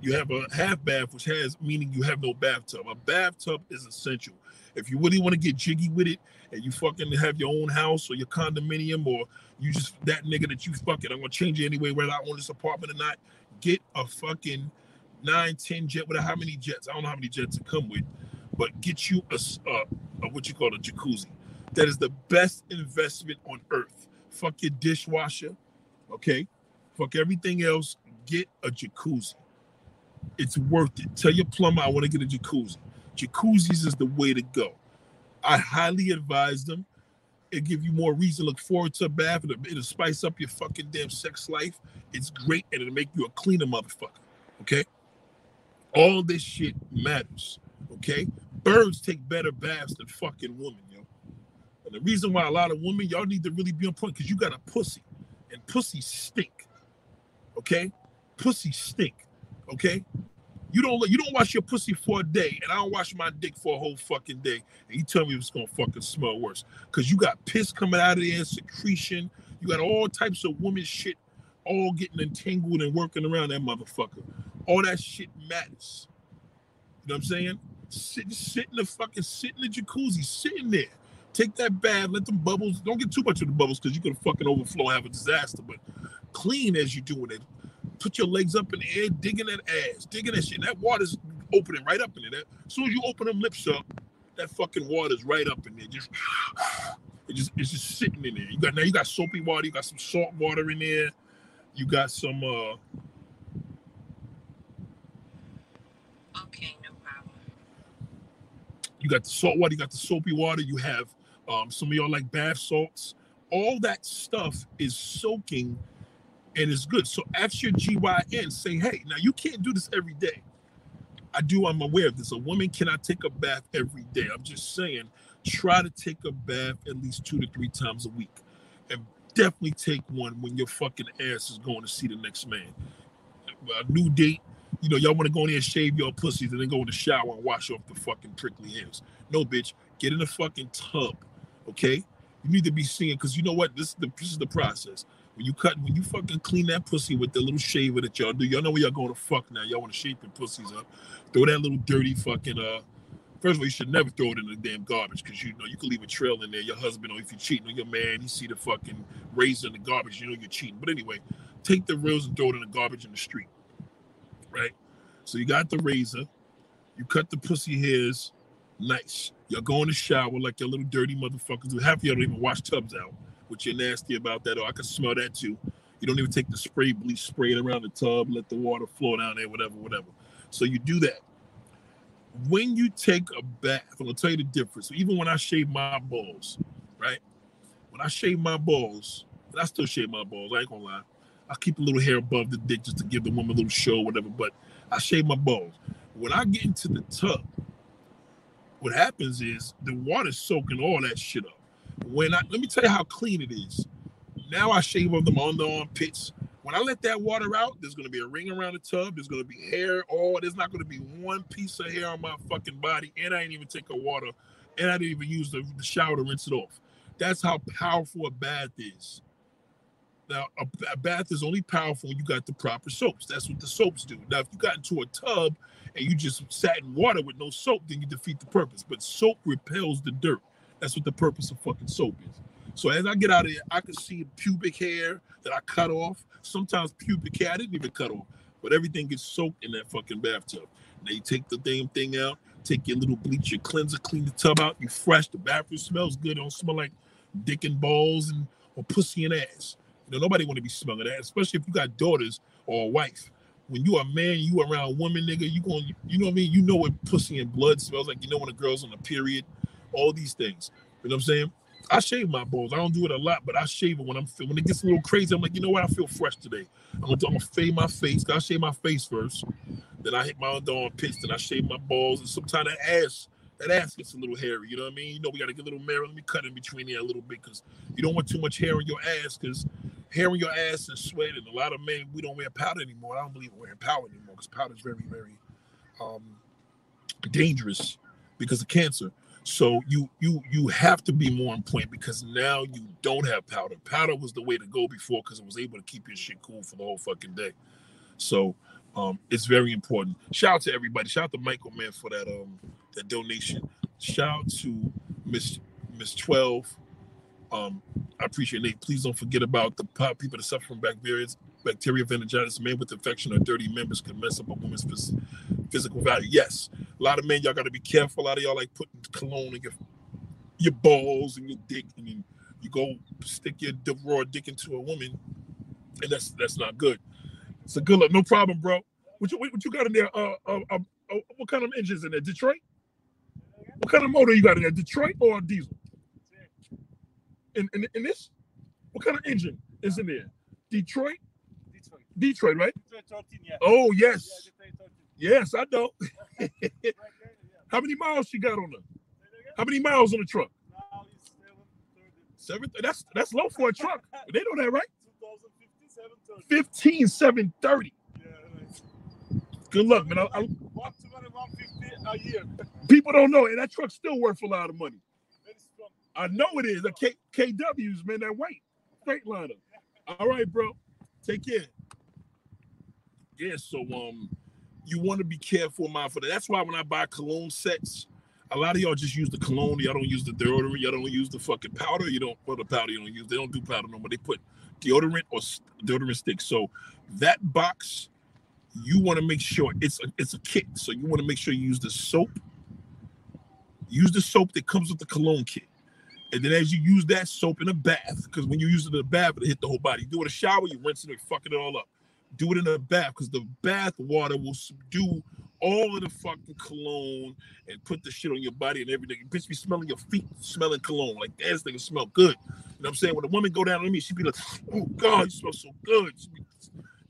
you have a half bath, which has meaning you have no bathtub. A bathtub is essential. If you really want to get jiggy with it and you fucking have your own house or your condominium or you just that nigga that you fucking, I'm gonna change it anyway, whether I own this apartment or not, get a fucking nine, ten jet, whatever, how many jets, I don't know how many jets it come with, but get you a, a, a what you call a jacuzzi. That is the best investment on earth. Fuck your dishwasher, okay? Fuck everything else. Get a jacuzzi. It's worth it. Tell your plumber I want to get a jacuzzi. Jacuzzis is the way to go. I highly advise them. It give you more reason to look forward to a bath. It'll, it'll spice up your fucking damn sex life. It's great and it'll make you a cleaner motherfucker. Okay? All this shit matters. Okay? Birds take better baths than fucking women, yo. And the reason why a lot of women, y'all need to really be on point because you got a pussy. And pussy stink. Okay? Pussy stink. Okay? You don't you don't wash your pussy for a day, and I don't wash my dick for a whole fucking day, and you tell me it's gonna fucking smell worse. Cause you got piss coming out of there, secretion, you got all types of woman shit all getting entangled and working around that motherfucker. All that shit matters. You know what I'm saying? Sit, sit in the fucking sit in the jacuzzi, sitting there. Take that bath, let them bubbles. Don't get too much of the bubbles because you can fucking overflow, have a disaster. But clean as you doing it put your legs up in the air, digging that ass, digging that shit. That water's opening right up in there. As soon as you open them lips up, that fucking water's right up in there. Just <sighs> it just it's just sitting in there. You got now you got soapy water, you got some salt water in there, you got some uh Okay, no problem. You got the salt water, you got the soapy water, you have um some of y'all like bath salts. All that stuff is soaking and it's good. So ask your GYN, say, hey, now you can't do this every day. I do, I'm aware of this. A woman cannot take a bath every day. I'm just saying, try to take a bath at least two to three times a week. And definitely take one when your fucking ass is going to see the next man. A new date, you know, y'all want to go in there and shave your pussies and then go in the shower and wash off the fucking prickly hairs. No, bitch, get in the fucking tub, okay? You need to be seeing, because you know what? This is the this is the process. When you cut, when you fucking clean that pussy with the little shaver that y'all do, y'all know where y'all going to fuck now. Y'all want to shape your pussies up. Throw that little dirty fucking uh. First of all, you should never throw it in the damn garbage because you know you can leave a trail in there. Your husband, or if you're cheating on your man, he see the fucking razor in the garbage. You know you're cheating. But anyway, take the rails and throw it in the garbage in the street. Right. So you got the razor. You cut the pussy hairs. Nice. Y'all go in the shower like your little dirty motherfuckers. Half of y'all don't even wash tubs out which you're nasty about that. Or I can smell that too. You don't even take the spray bleach, spray it around the tub, let the water flow down there, whatever, whatever. So you do that. When you take a bath, I'm gonna tell you the difference. Even when I shave my balls, right? When I shave my balls, and I still shave my balls, I ain't gonna lie. I keep a little hair above the dick just to give the woman a little show, whatever. But I shave my balls. When I get into the tub, what happens is the water's soaking all that shit up. When I let me tell you how clean it is. Now I shave of them on the armpits. When I let that water out, there's gonna be a ring around the tub. There's gonna be hair. Oh, there's not gonna be one piece of hair on my fucking body, and I ain't even take a water, and I didn't even use the, the shower to rinse it off. That's how powerful a bath is. Now, a, a, bath is only powerful when you got the proper soaps. That's what the soaps do. Now, if you got into a tub and you just sat in water with no soap, then you defeat the purpose. But soap repels the dirt. That's what the purpose of fucking soap is. So as I get out of here, I can see pubic hair that I cut off. Sometimes pubic hair I didn't even cut off, but everything gets soaked in that fucking bathtub. Now you take the damn thing out, take your little bleach, your cleanser, clean the tub out. You fresh. The bathroom smells good. It don't smell like dick and balls and or pussy and ass. You know nobody want to be smelling that, especially if you got daughters or a wife. When you a man, you around a woman, nigga. You going, you know what I mean? You know what pussy and blood smells like. You know when a girl's on a period all these things. You know what I'm saying? I shave my balls. I don't do it a lot, but I shave it when I'm when it gets a little crazy. I'm like, you know what? I feel fresh today. I'm gonna, I'm gonna fade my face. I shave my face first. Then I hit my underarm pits. Then I shave my balls. And sometimes that ass, that ass gets a little hairy. You know what I mean? You know, we gotta get a little mirror. Let me cut in between there a little bit because you don't want too much hair on your ass because hair on your ass and sweat. And a lot of men, we don't wear powder anymore. I don't believe in wearing powder anymore because powder is very, very um, dangerous because of cancer. So you you you have to be more on point because now you don't have powder. Powder was the way to go before because it was able to keep your shit cool for the whole fucking day. So um, it's very important. Shout out to everybody. Shout out to Michael man for that um that donation. Shout out to Miss Miss Twelve. Um, I appreciate Nate. Please don't forget about the pop people that suffer from bacteria, bacteria meningitis. Men with infection or dirty members can mess up a woman's physical value. Yes, a lot of men, y'all got to be careful. A lot of y'all like putting cologne in your your balls and your dick, and then you go stick your raw dick into a woman, and that's that's not good. So good luck. No problem, bro. What you what you got in there? Uh, uh, uh, uh what kind of engines in there? Detroit. What kind of motor you got in there? Detroit or diesel? In, in, in this? What kind of engine is in there? Detroit? Detroit. Detroit, right? Detroit 13, yeah. Oh, yes. Yeah, Detroit 13. Yes, I know. <laughs> How many miles she got on her? How many miles on the truck? Now it's 730. Seven. That's that's low for a truck. <laughs> They know that, right? 2050, 730. 15, 730. Yeah. Good luck, man. I, I, 120, 150 a year. <laughs> people don't know, and that truck's still worth a lot of money. I know it is. The K, KWs, man, that white Freightliner. All right, bro. Take care. Yeah, so um, you want to be careful, mindful. That's why when I buy cologne sets, a lot of y'all just use the cologne. Y'all don't use the deodorant. Y'all don't use the fucking powder. You don't. put the powder you don't use. They don't do powder no more. They put deodorant or deodorant sticks. So that box, you want to make sure it's a, it's a kit. So you want to make sure you use the soap. Use the soap that comes with the cologne kit. And then as you use that soap in a bath, because when you use it in a bath, it hit the whole body. You Do it in a shower, you rinse it and fucking it all up. Do it in a bath because the bath water will subdue all of the fucking cologne and put the shit on your body and everything. You bitch be smelling your feet, smelling cologne. Like this nigga smell good. You know what I'm saying? When a woman go down on me, she be like, oh God, you smell so good. Be-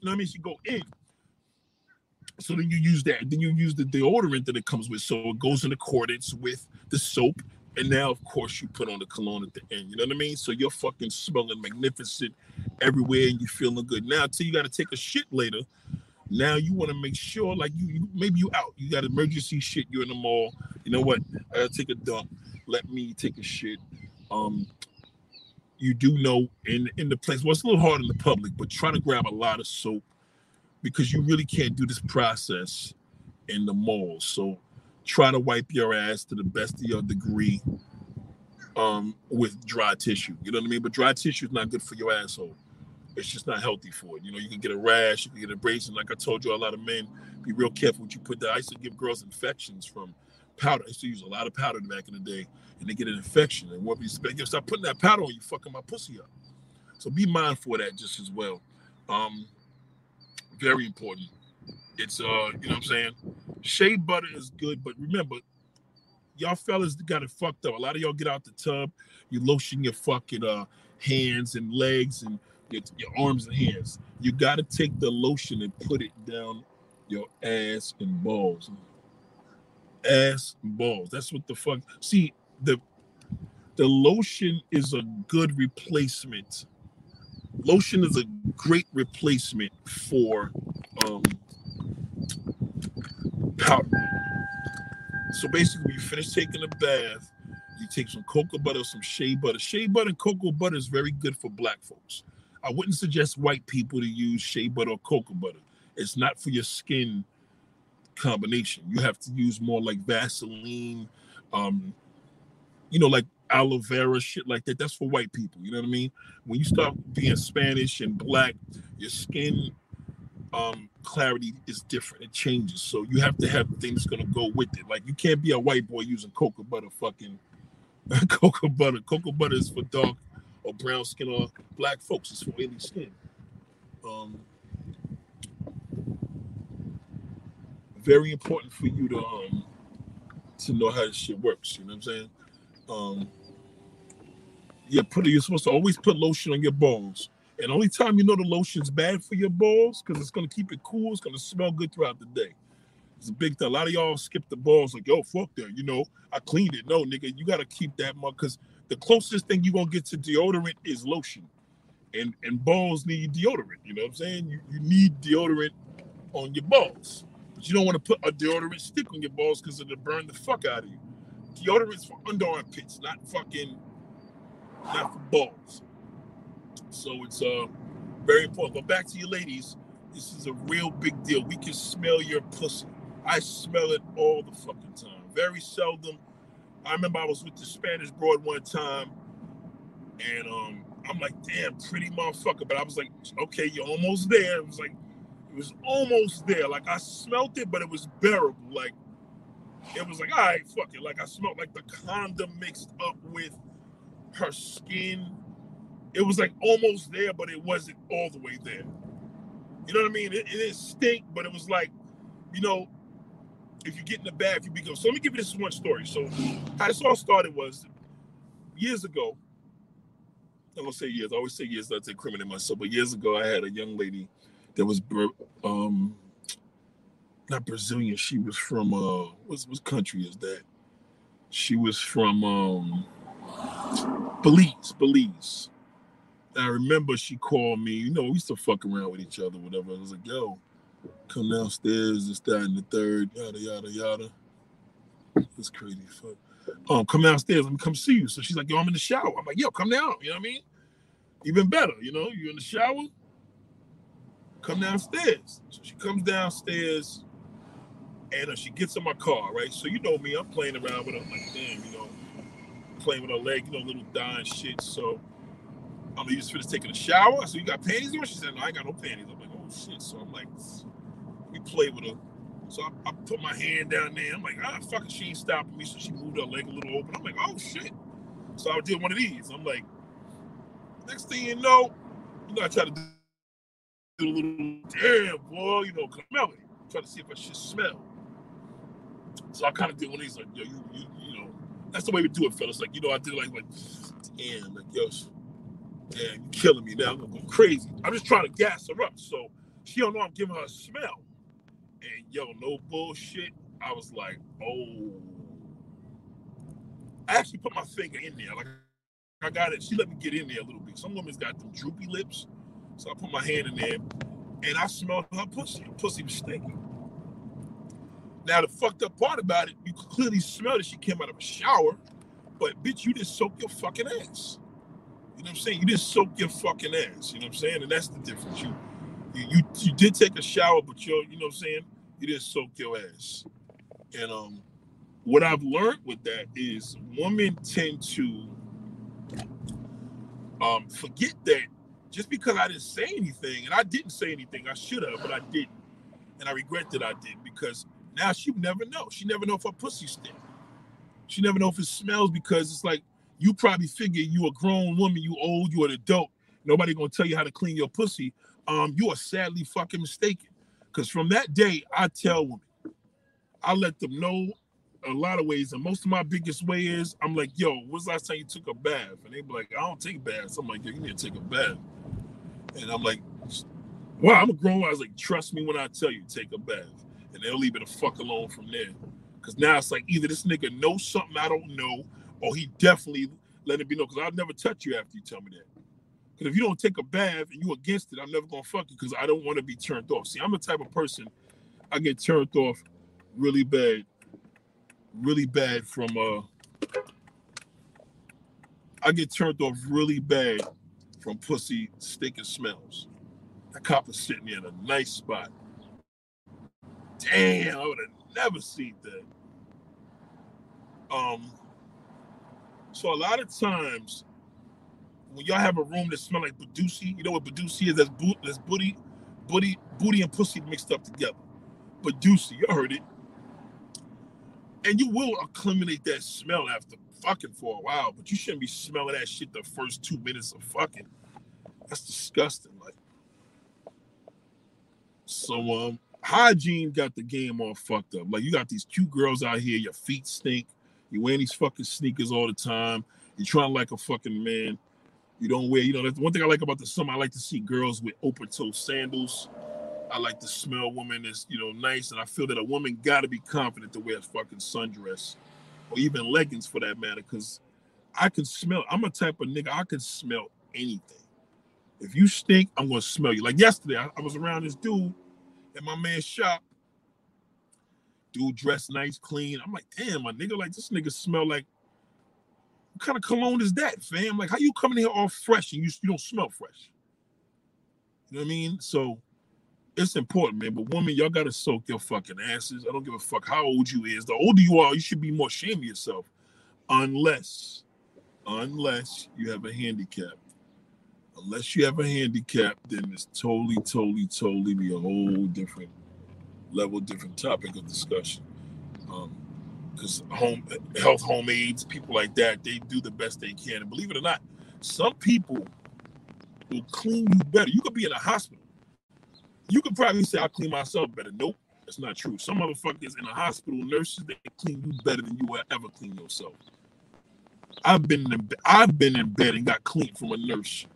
you know what I mean? She go in. So then you use that. Then you use the deodorant that it comes with. So it goes in accordance with the soap. And now, of course, you put on the cologne at the end. You know what I mean? So you're fucking smelling magnificent everywhere and you're feeling good. Now, till you got to take a shit later. Now you want to make sure, like you, you maybe you out. You got emergency shit. You're in the mall. You know what? I gotta take a dump. Let me take a shit. Um, you do know in in the place. Well, it's a little hard in the public, but try to grab a lot of soap because you really can't do this process in the mall. So try to wipe your ass to the best of your degree um, with dry tissue. You know what I mean? But dry tissue is not good for your asshole. It's just not healthy for it. You know, you can get a rash, you can get abrasion. Like I told you, a lot of men be real careful what you put there. I used to give girls infections from powder. I used to use a lot of powder back in the day, and they get an infection. And what you expect? You start putting that powder on, you fucking my pussy up. So be mindful of that just as well. Um, very important. It's uh, you know what I'm saying? Shea butter is good, but remember, y'all fellas got it fucked up. A lot of y'all get out the tub, you lotion your fucking uh hands and legs and your, your arms and hands. You gotta take the lotion and put it down your ass and balls. Ass and balls. That's what the fuck. See, the the lotion is a good replacement. Lotion is a great replacement for um powder. So basically, you finish taking a bath, you take some cocoa butter, some shea butter. Shea butter and cocoa butter is very good for black folks. I wouldn't suggest white people to use shea butter or cocoa butter. It's not for your skin combination. You have to use more like Vaseline, um, you know, like aloe vera, shit like that. That's for white people. You know what I mean? When you start being Spanish and black, your skin um clarity is different. It changes. So you have to have things gonna go with it. Like you can't be a white boy using cocoa butter fucking <laughs> cocoa butter. Cocoa butter is for dark or brown skin or black folks. It's for any skin. Um very important for you to um to know how this shit works. You know what I'm saying? Um yeah, put you're supposed to always put lotion on your balls. And only time you know the lotion's bad for your balls, because it's gonna keep it cool, it's gonna smell good throughout the day. It's a big thing. A lot of y'all skip the balls like, yo, fuck that. You know, I cleaned it. No, nigga, you gotta keep that much because the closest thing you're gonna get to deodorant is lotion. and and balls need deodorant. You know what I'm saying? You, you need deodorant on your balls, but you don't want to put a deodorant stick on your balls because it'll burn the fuck out of you. Deodorant's for underarm pits, not fucking not for balls. So it's uh very important. But back to you ladies, this is a real big deal. We can smell your pussy. I smell it all the fucking time. Very seldom. I remember I was with the Spanish broad one time, and um, I'm like, damn, pretty motherfucker. But I was like, okay, you're almost there. It was like, it was almost there. Like I smelt it, but it was bearable. Like it was like, all right, fuck it. Like I smelled like the condom mixed up with her skin. It was like almost there, but it wasn't all the way there. You know what I mean? It, it didn't stink, but it was like, you know, if you get in the bath, you become. So let me give you this one story. So how this all started was years ago. I'm gonna say years. I always say years to incriminate myself, but years ago I had a young lady that was um not Brazilian. She was from uh what what country is that? She was from um Belize, Belize. I remember she called me. You know, we used to fuck around with each other, whatever. I was like, "Yo, come downstairs, this, that, and the third, yada, yada, yada." That's crazy. Fuck. Um, come downstairs. Let me come see you. So she's like, "Yo, I'm in the shower." I'm like, "Yo, come down." You know what I mean? Even better. You know, you're in the shower. Come downstairs. So she comes downstairs, and uh, she gets in my car. Right. So you know me. I'm playing around with her. I'm like, damn, you know, playing with her leg, you know, little dying shit. So I'm gonna just finished taking a shower. So you got panties on? She said, No, I ain't got no panties. I'm like, oh shit. So I'm like, we play with her. So I, I put my hand down there. I'm like, ah, fucking, she ain't stopping me. So she moved her leg a little open. I'm like, oh shit. So I did one of these. I'm like, next thing you know, you know, I try to do a little, damn, boy, you know, smell it. Try to see if I should smell. So I kind of did one of these, like, yo, you, you, you know, that's the way we do it, fellas. Like, you know, I did like, like, damn, like, yo, you killing me now. I'm gonna go crazy. I'm just trying to gas her up. So she don't know I'm giving her a smell. And yo, no bullshit. I was like, oh. I actually put my finger in there. Like I got it. She let me get in there a little bit. Some women's got them droopy lips. So I put my hand in there and I smelled her pussy. Her pussy was stinking. Now the fucked up part about it, you clearly smell that she came out of a shower, but bitch, you didn't soak your fucking ass. You know what I'm saying? You didn't soak your fucking ass. You know what I'm saying? And that's the difference. You you you, you did take a shower, but you you know what I'm saying? You didn't soak your ass. And um what I've learned with that is women tend to um forget that just because I didn't say anything, and I didn't say anything, I should have, but I didn't. And I regret that I did because now she never know. She never know if her pussy stink. She never know if it smells because it's like you probably figure you a grown woman, you old, you an adult. Nobody gonna tell you how to clean your pussy. Um, you are sadly fucking mistaken. Cause from that day, I tell women, I let them know a lot of ways, and most of my biggest way is I'm like, yo, the last time you took a bath? And they be like, I don't take baths. I'm like, yo, you need to take a bath. And I'm like, wow, I'm a grown. I was like, trust me when I tell you, take a bath. And they'll leave it the fuck alone from there. Cause now it's like either this nigga knows something I don't know, or he definitely let it be known. Because I'll never touch you after you tell me that. Because if you don't take a bath and you against it, I'm never gonna fuck you because I don't want to be turned off. See, I'm the type of person I get turned off really bad, really bad from uh I get turned off really bad from pussy stinking smells. That cop was sitting in a nice spot. Damn, I would have never seen that. Um, so a lot of times when y'all have a room that smell like Badusi, you know what Badusi is? That's boot, that's booty, booty, booty and pussy mixed up together. Badusi, you heard it. And you will eliminate that smell after fucking for a while, but you shouldn't be smelling that shit the first two minutes of fucking. That's disgusting. Like, so um, hygiene got the game all fucked up. Like, you got these cute girls out here, your feet stink. You wearing these fucking sneakers all the time. You're trying like a fucking man. You don't wear, you know, that's one thing I like about the summer. I like to see girls with open toe sandals. I like to smell women that's, you know, nice. And I feel that a woman got to be confident to wear a fucking sundress or even leggings for that matter. Cause I can smell, I'm a type of nigga, I can smell anything. If you stink, I'm gonna smell you. Like yesterday, I, I was around this dude at my man's shop. Dude dressed nice, clean. I'm like, damn, my nigga, like this nigga smell like what kind of cologne is that, fam? Like, how you coming here all fresh and you, you don't smell fresh? You know what I mean? So it's important, man. But women, y'all gotta soak your fucking asses. I don't give a fuck how old you is. The older you are, you should be more ashamed of yourself. Unless, unless you have a handicap. Unless you have a handicap, then it's totally, totally, totally be a whole different level, different topic of discussion. Um, because home health home aides, people like that, they do the best they can. And believe it or not, some people will clean you better. You could be in a hospital. You could probably say, I clean myself better. Nope, that's not true. Some motherfuckers in a hospital, nurses, they clean you better than you will ever clean yourself. I've been in I've been in bed and got clean from a nurse.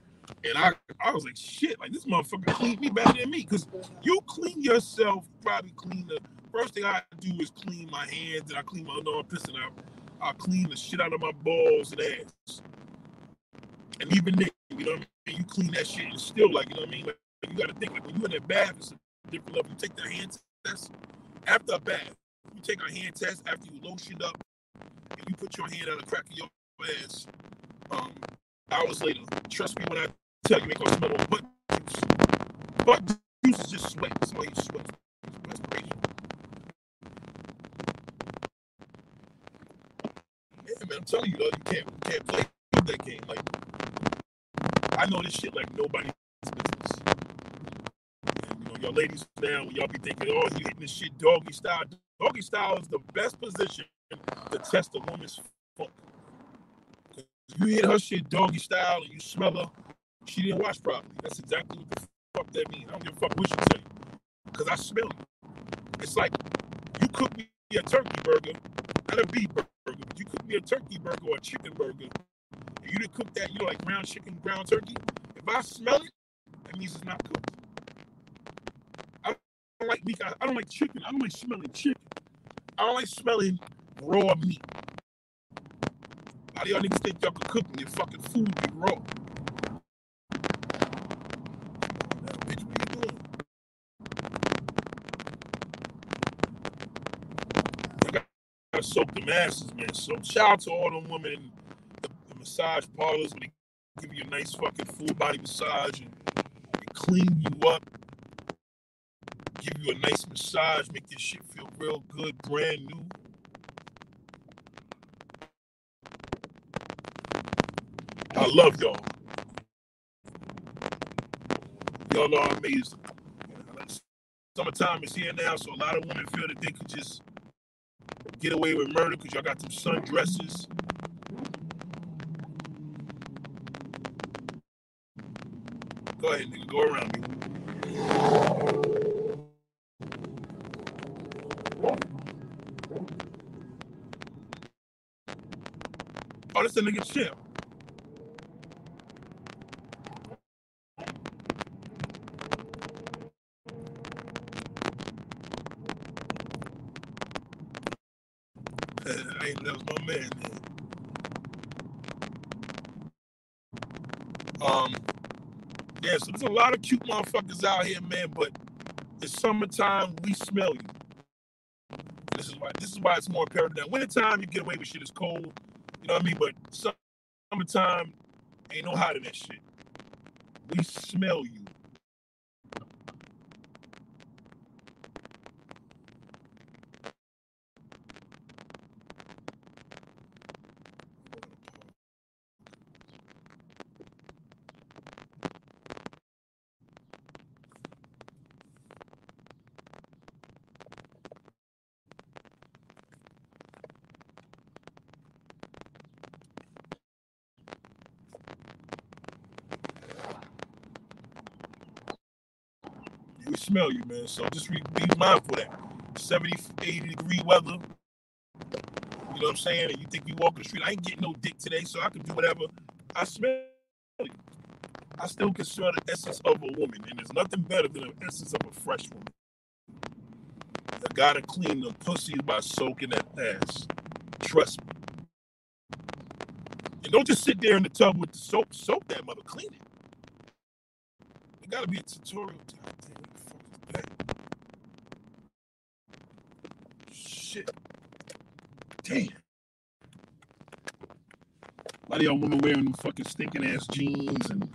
And I, I was like, shit, like this motherfucker cleaned me better than me. Cause you clean yourself, probably clean the first thing I do is clean my hands and I clean my no, I'm. I clean the shit out of my balls and ass. And even then, you know what I mean? You clean that shit and still like, you know what I mean? Like you gotta think like when you're in that bath, it's a different level. You take the hand test after a bath. You take a hand test after you lotion up and you put your hand on the crack of your ass. Um, hours later, trust me when I tell you, ain't gonna butt juice. Butt juice is just sweat. Sweat. Perspiration. Yeah, man, I'm telling you, though, you can't, you can't play that game. Like, I know this shit like nobody's business. And, you know, y'all ladies now, y'all be thinking, oh, you hitting this shit doggy style. Doggy style is the best position to test a woman's. 'Cause You hit her shit doggy style and you smell her, she didn't wash properly. That's exactly what the fuck that means. I don't give a fuck what you. Because I smell you. It's like you cook me a turkey burger, not a beef burger, you cook me a turkey burger or a chicken burger. And you didn't cook that, you know, like ground chicken, ground turkey. If I smell it, that means it's not cooked. I don't like meat. I don't like chicken. I don't like smelling chicken. I don't like smelling raw meat. Lot of y'all niggas think y'all can cook and your fucking food be raw. Now, bitch, what you doing? I got- soak the masses, man. So shout out to all them women in the, the massage parlors they give you a nice fucking full body massage and, and clean you up, give you a nice massage, make your shit feel real good, brand new. I love y'all. Y'all are amazing. Summertime is here now, so a lot of women feel that they could just get away with murder because y'all got them sundresses. Go ahead, nigga. Go around me. Oh, this a nigga chill. I ain't that was my man. Man. Um, yeah, so a lot of cute motherfuckers out here, man. But it's summertime, we smell you. This is why this is why it's more imperative. Now, wintertime, you get away with shit. It's cold, you know what I mean. But summertime, ain't no hiding that shit. We smell you. Smell you, man. So just be, be mindful of that. 70, 80 degree weather. You know what I'm saying? And you think you walk the street, I ain't getting no dick today, so I can do whatever. I smell you. I still can smell the essence of a woman, and there's nothing better than the essence of a fresh woman. I gotta clean the pussy by soaking that ass. Trust me. And don't just sit there in the tub with the soap. Soap that mother. Clean it. There gotta be a tutorial. God damn, what the fuck is that? Shit. Damn. A lot of y'all women wearing fucking stinking ass jeans and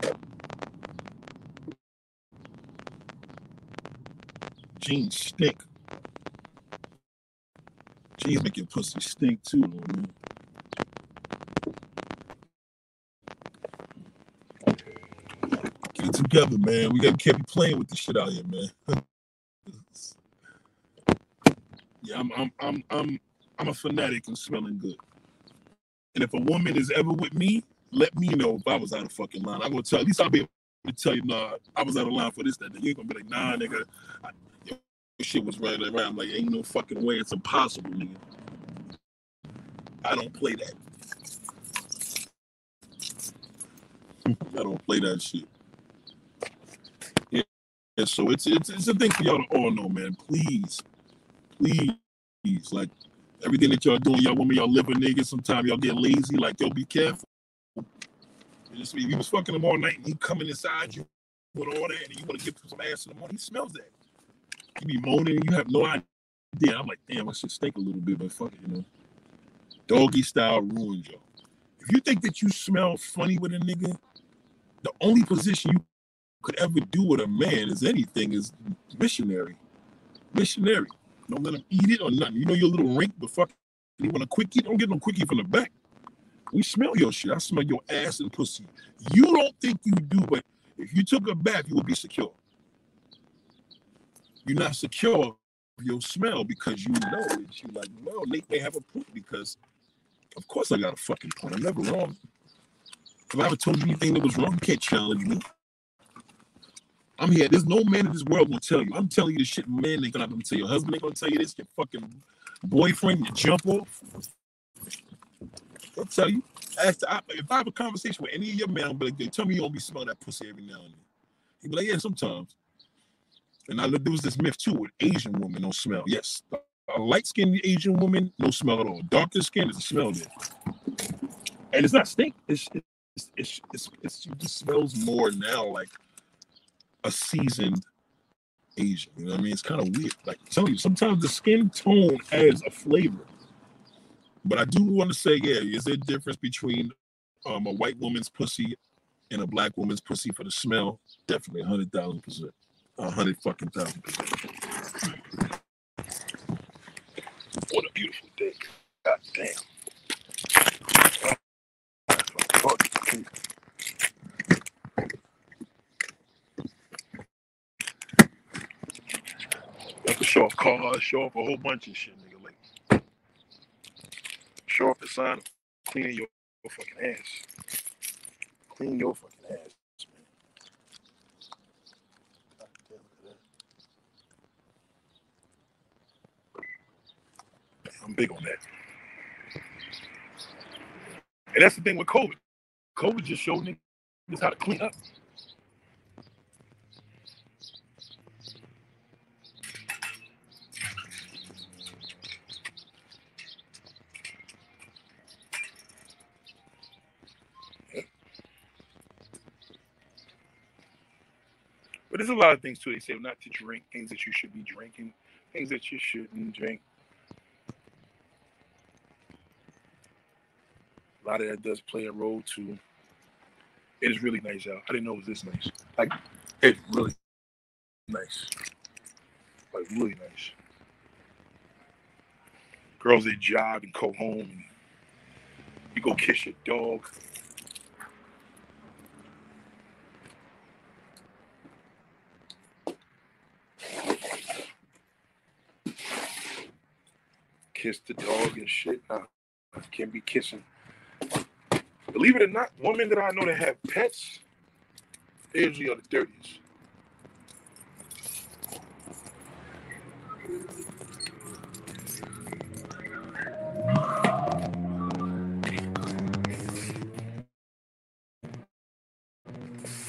jeans stink. Jeans make your pussy stink too, man. Get together, man. We gotta can't be playing with this shit out here, man. <laughs> yeah, I'm I'm I'm I'm I'm a fanatic in smelling good. And if a woman is ever with me, let me know if I was out of fucking line. I'm gonna tell at least I'll be able to tell you, nah, I was out of line for this, that. You gonna be like, nah, nigga, I, your shit was right around. Like, ain't no fucking way. It's impossible, nigga. I don't play that. I don't play that shit. Yeah, yeah, so it's it's it's a thing for y'all to all know, man. Please, please, everything that y'all doing, y'all women, y'all live a nigga. Sometimes y'all get lazy. Like, yo, be careful. You was fucking him all night and he coming inside you with all that, and you want to give some ass in the morning, he smells that. You be moaning, and you have no idea. I'm like, damn, I should stink a little bit, but fuck it, you know. Doggy style ruins y'all. If you think that you smell funny with a nigga, the only position you could ever do with a man is anything is missionary. Missionary. Don't let him eat it or nothing. You know your little rink, but fuck, you want a quickie? Don't get no quickie from the back. We smell your shit. I smell your ass and pussy. You don't think you do, but if you took a bath, you would be secure. You're not secure of your smell because you know that you like, well, Nate may have a point because of course I got a fucking point. I'm never wrong. If I ever told you anything that was wrong, you can't challenge me. I'm here. There's no man in this world gonna tell you. I'm telling you the shit man ain't gonna, tell you. Your husband ain't gonna tell you this. Your fucking boyfriend, your jump off. They'll tell you. Ask the, if I have a conversation with any of your men, I'll be like, tell me you don't be smelling that pussy every now and then. He'd be like, yeah, sometimes. And I there was this myth too with Asian women don't smell. Yes, a light-skinned Asian woman, no smell at all. Darker skin is a smell there. And it's not stink. It's it's it's, it's, it's it just smells more now like a seasoned Asian. You know what I mean? It's kind of weird. Like I'm telling you, sometimes the skin tone adds a flavor. But I do want to say, yeah, is there a difference between um, a white woman's pussy and a black woman's pussy for the smell? Definitely, hundred thousand percent, a hundred fucking thousand percent. What a beautiful day! God damn. You have to show off cars, show off a whole bunch of shit, nigga. Like, show off the sign of cleaning your, your fucking ass. Clean your fucking ass, man. I'm big on that. And that's the thing with COVID. COVID just showed niggas how to clean up. But there's a lot of things too. They say not to drink, things that you should be drinking, things that you shouldn't drink. A lot of that does play a role too. It is really nice out. I didn't know it was this nice. Like it's really nice. Like really nice. Girls they jog and go home and you go kiss your dog. Kiss the dog and shit. Nah, I can't be kissing. Believe it or not, women that I know that have pets, they usually are the dirtiest.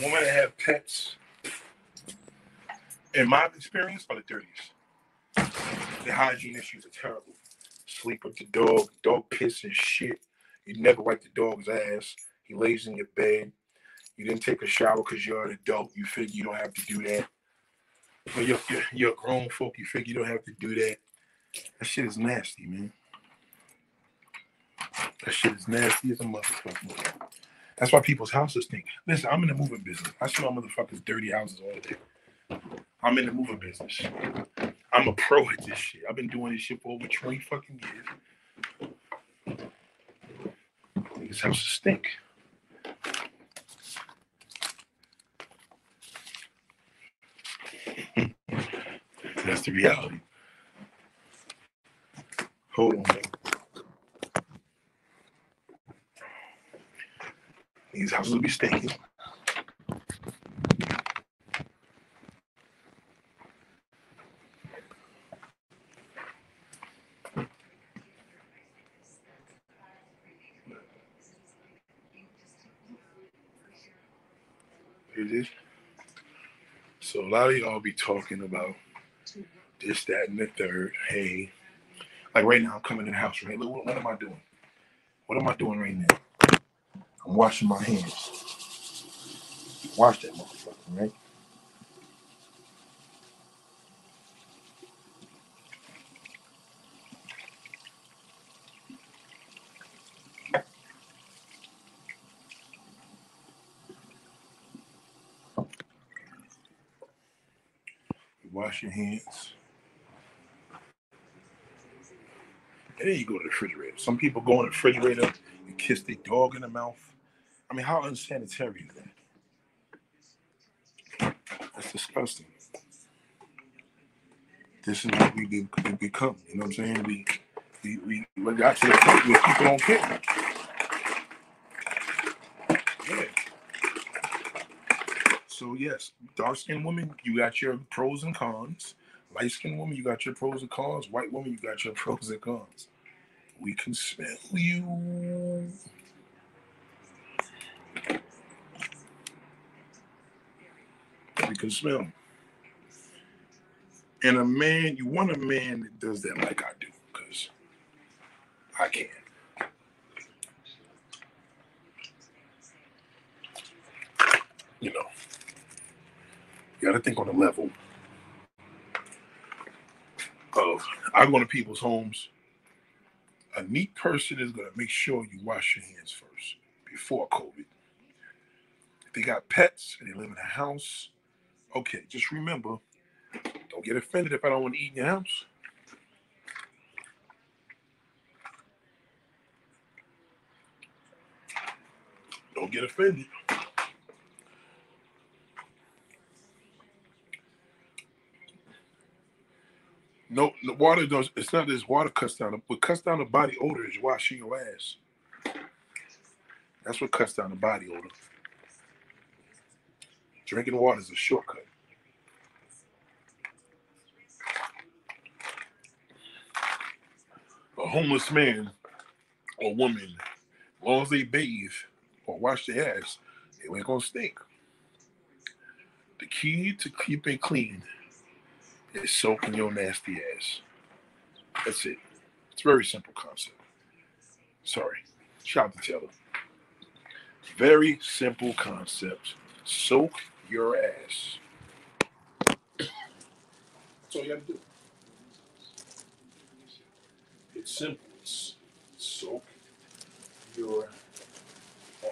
Women that have pets, in my experience, are the dirtiest. The hygiene issues are terrible. Sleep with the dog, dog piss and shit. You never wipe the dog's ass. He lays in your bed. You didn't take a shower because you're an adult. You figure you don't have to do that. But you're, you're, you're grown folk. You figure you don't have to do that. That shit is nasty, man. That shit is nasty as a motherfucker. That's why people's houses stink. Listen, I'm in the moving business. I smell motherfuckers' dirty houses all day. I'm in the moving business. I'm a pro at this shit. I've been doing this shit for over 20 fucking years. These houses stink. <laughs> That's the reality. Hold on. These houses will be stinking. So a lot of y'all be talking about this, that, and the third. Hey, like right now, I'm coming in the house. Right, look, what, what am I doing? What am I doing right now? I'm washing my hands. Wash that motherfucker, right? You wash your hands. And then you go to the refrigerator. Some people go in the refrigerator and kiss their dog in the mouth. I mean, how unsanitary is that? That's disgusting. This is what we, be, we become. You know what I'm saying? We we, we, we got to the point where people don't care. Yeah. So yes, dark skinned women, you got your pros and cons. Light skinned woman, you got your pros and cons. White woman, you got your pros and cons. We can smell you. We can smell. And a man, you want a man that does that like I do, because I can. You got to think on the level of I go to people's homes. A neat person is going to make sure you wash your hands first before COVID. If they got pets and they live in a house, okay, just remember don't get offended if I don't want to eat in your house. Don't get offended. No, the water does. It's not this water cuts down. What cuts down the body odor is washing your ass. That's what cuts down the body odor. Drinking water is a shortcut. A homeless man or woman, as long as they bathe or wash their ass, they ain't gonna stink. The key to keeping clean is soaking your nasty ass. That's it. It's a very simple concept. Sorry. Shout out to Taylor. Very simple concept. Soak your ass. That's all you have to do. It's simple. It's soak your ass.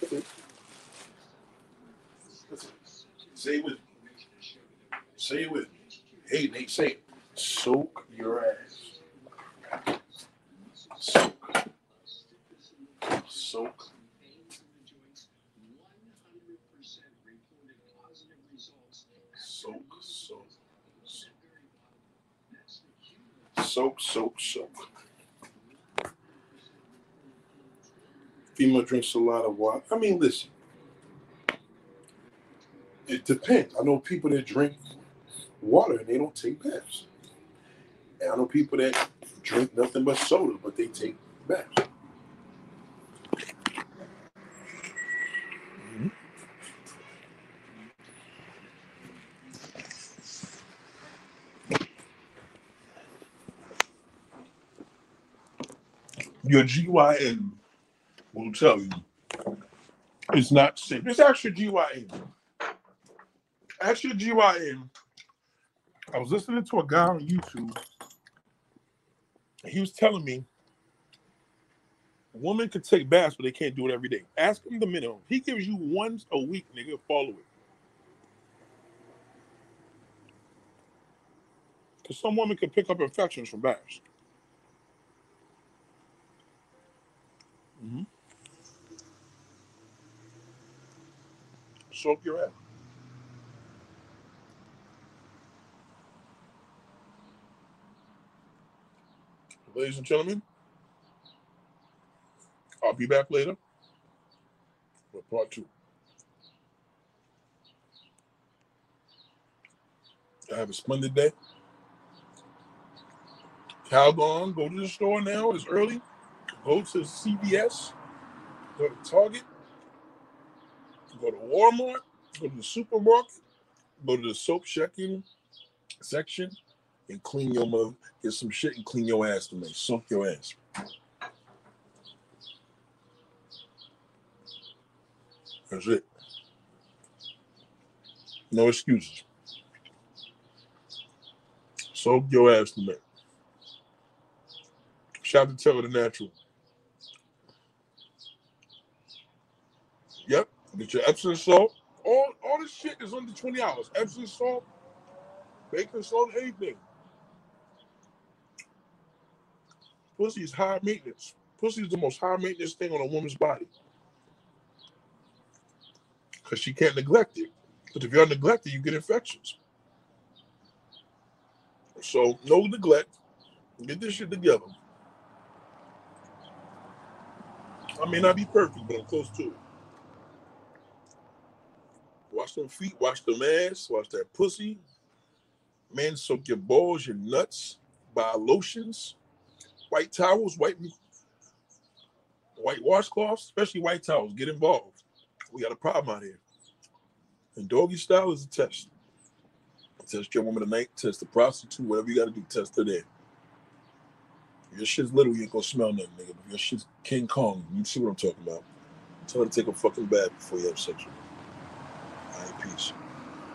That's it. That's it. Say it with me. Say it with me. Hey, Nate, say it. Soak your ass. Soak. Soak. Soak, soak, soak, soak, soak. Female drinks a lot of water. I mean, listen. It depends. I know people that drink water and they don't take baths. And I know people that drink nothing but soda, but they take baths. Mhm. your GYN will tell you it's not safe. It's actually GYN. Ask your GYN. I was listening to a guy on YouTube. He was telling me women could take baths, but they can't do it every day. Ask him the minimum. He gives you once a week, nigga. Follow it. Because some women can pick up infections from baths. Mhm. Soak your ass. Ladies and gentlemen, I'll be back later for part two. Have a splendid day. Calgon, go to the store now. It's early. Go to CVS. Go to Target. Go to Walmart. Go to the supermarket. Go to the soap checking section and clean your mother. Get some shit and clean your ass tonight. Soak your ass. That's it. No excuses. Soak your ass tonight. Shout out to Taylor the Natural. Yep. Get your Epsom salt. All all this shit is under 20 hours. Epsom salt, baking salt, anything. Pussy is high maintenance. Pussy is the most high maintenance thing on a woman's body. Because she can't neglect it. But if you're neglected, you get infections. So no neglect. Get this shit together. I may not be perfect, but I'm close to it. Wash them feet, wash them ass, wash that pussy. Man, soak your balls, your nuts, buy lotions, white towels, white white washcloths, especially white towels. Get involved. We got a problem out here. And doggy style is a test. Test your woman tonight, test the prostitute, whatever you gotta do, test her there. Your shit's little, you ain't gonna smell nothing, nigga. If your shit's King Kong, you see what I'm talking about. Tell her to take a fucking bath before you have sex with her. All right, peace.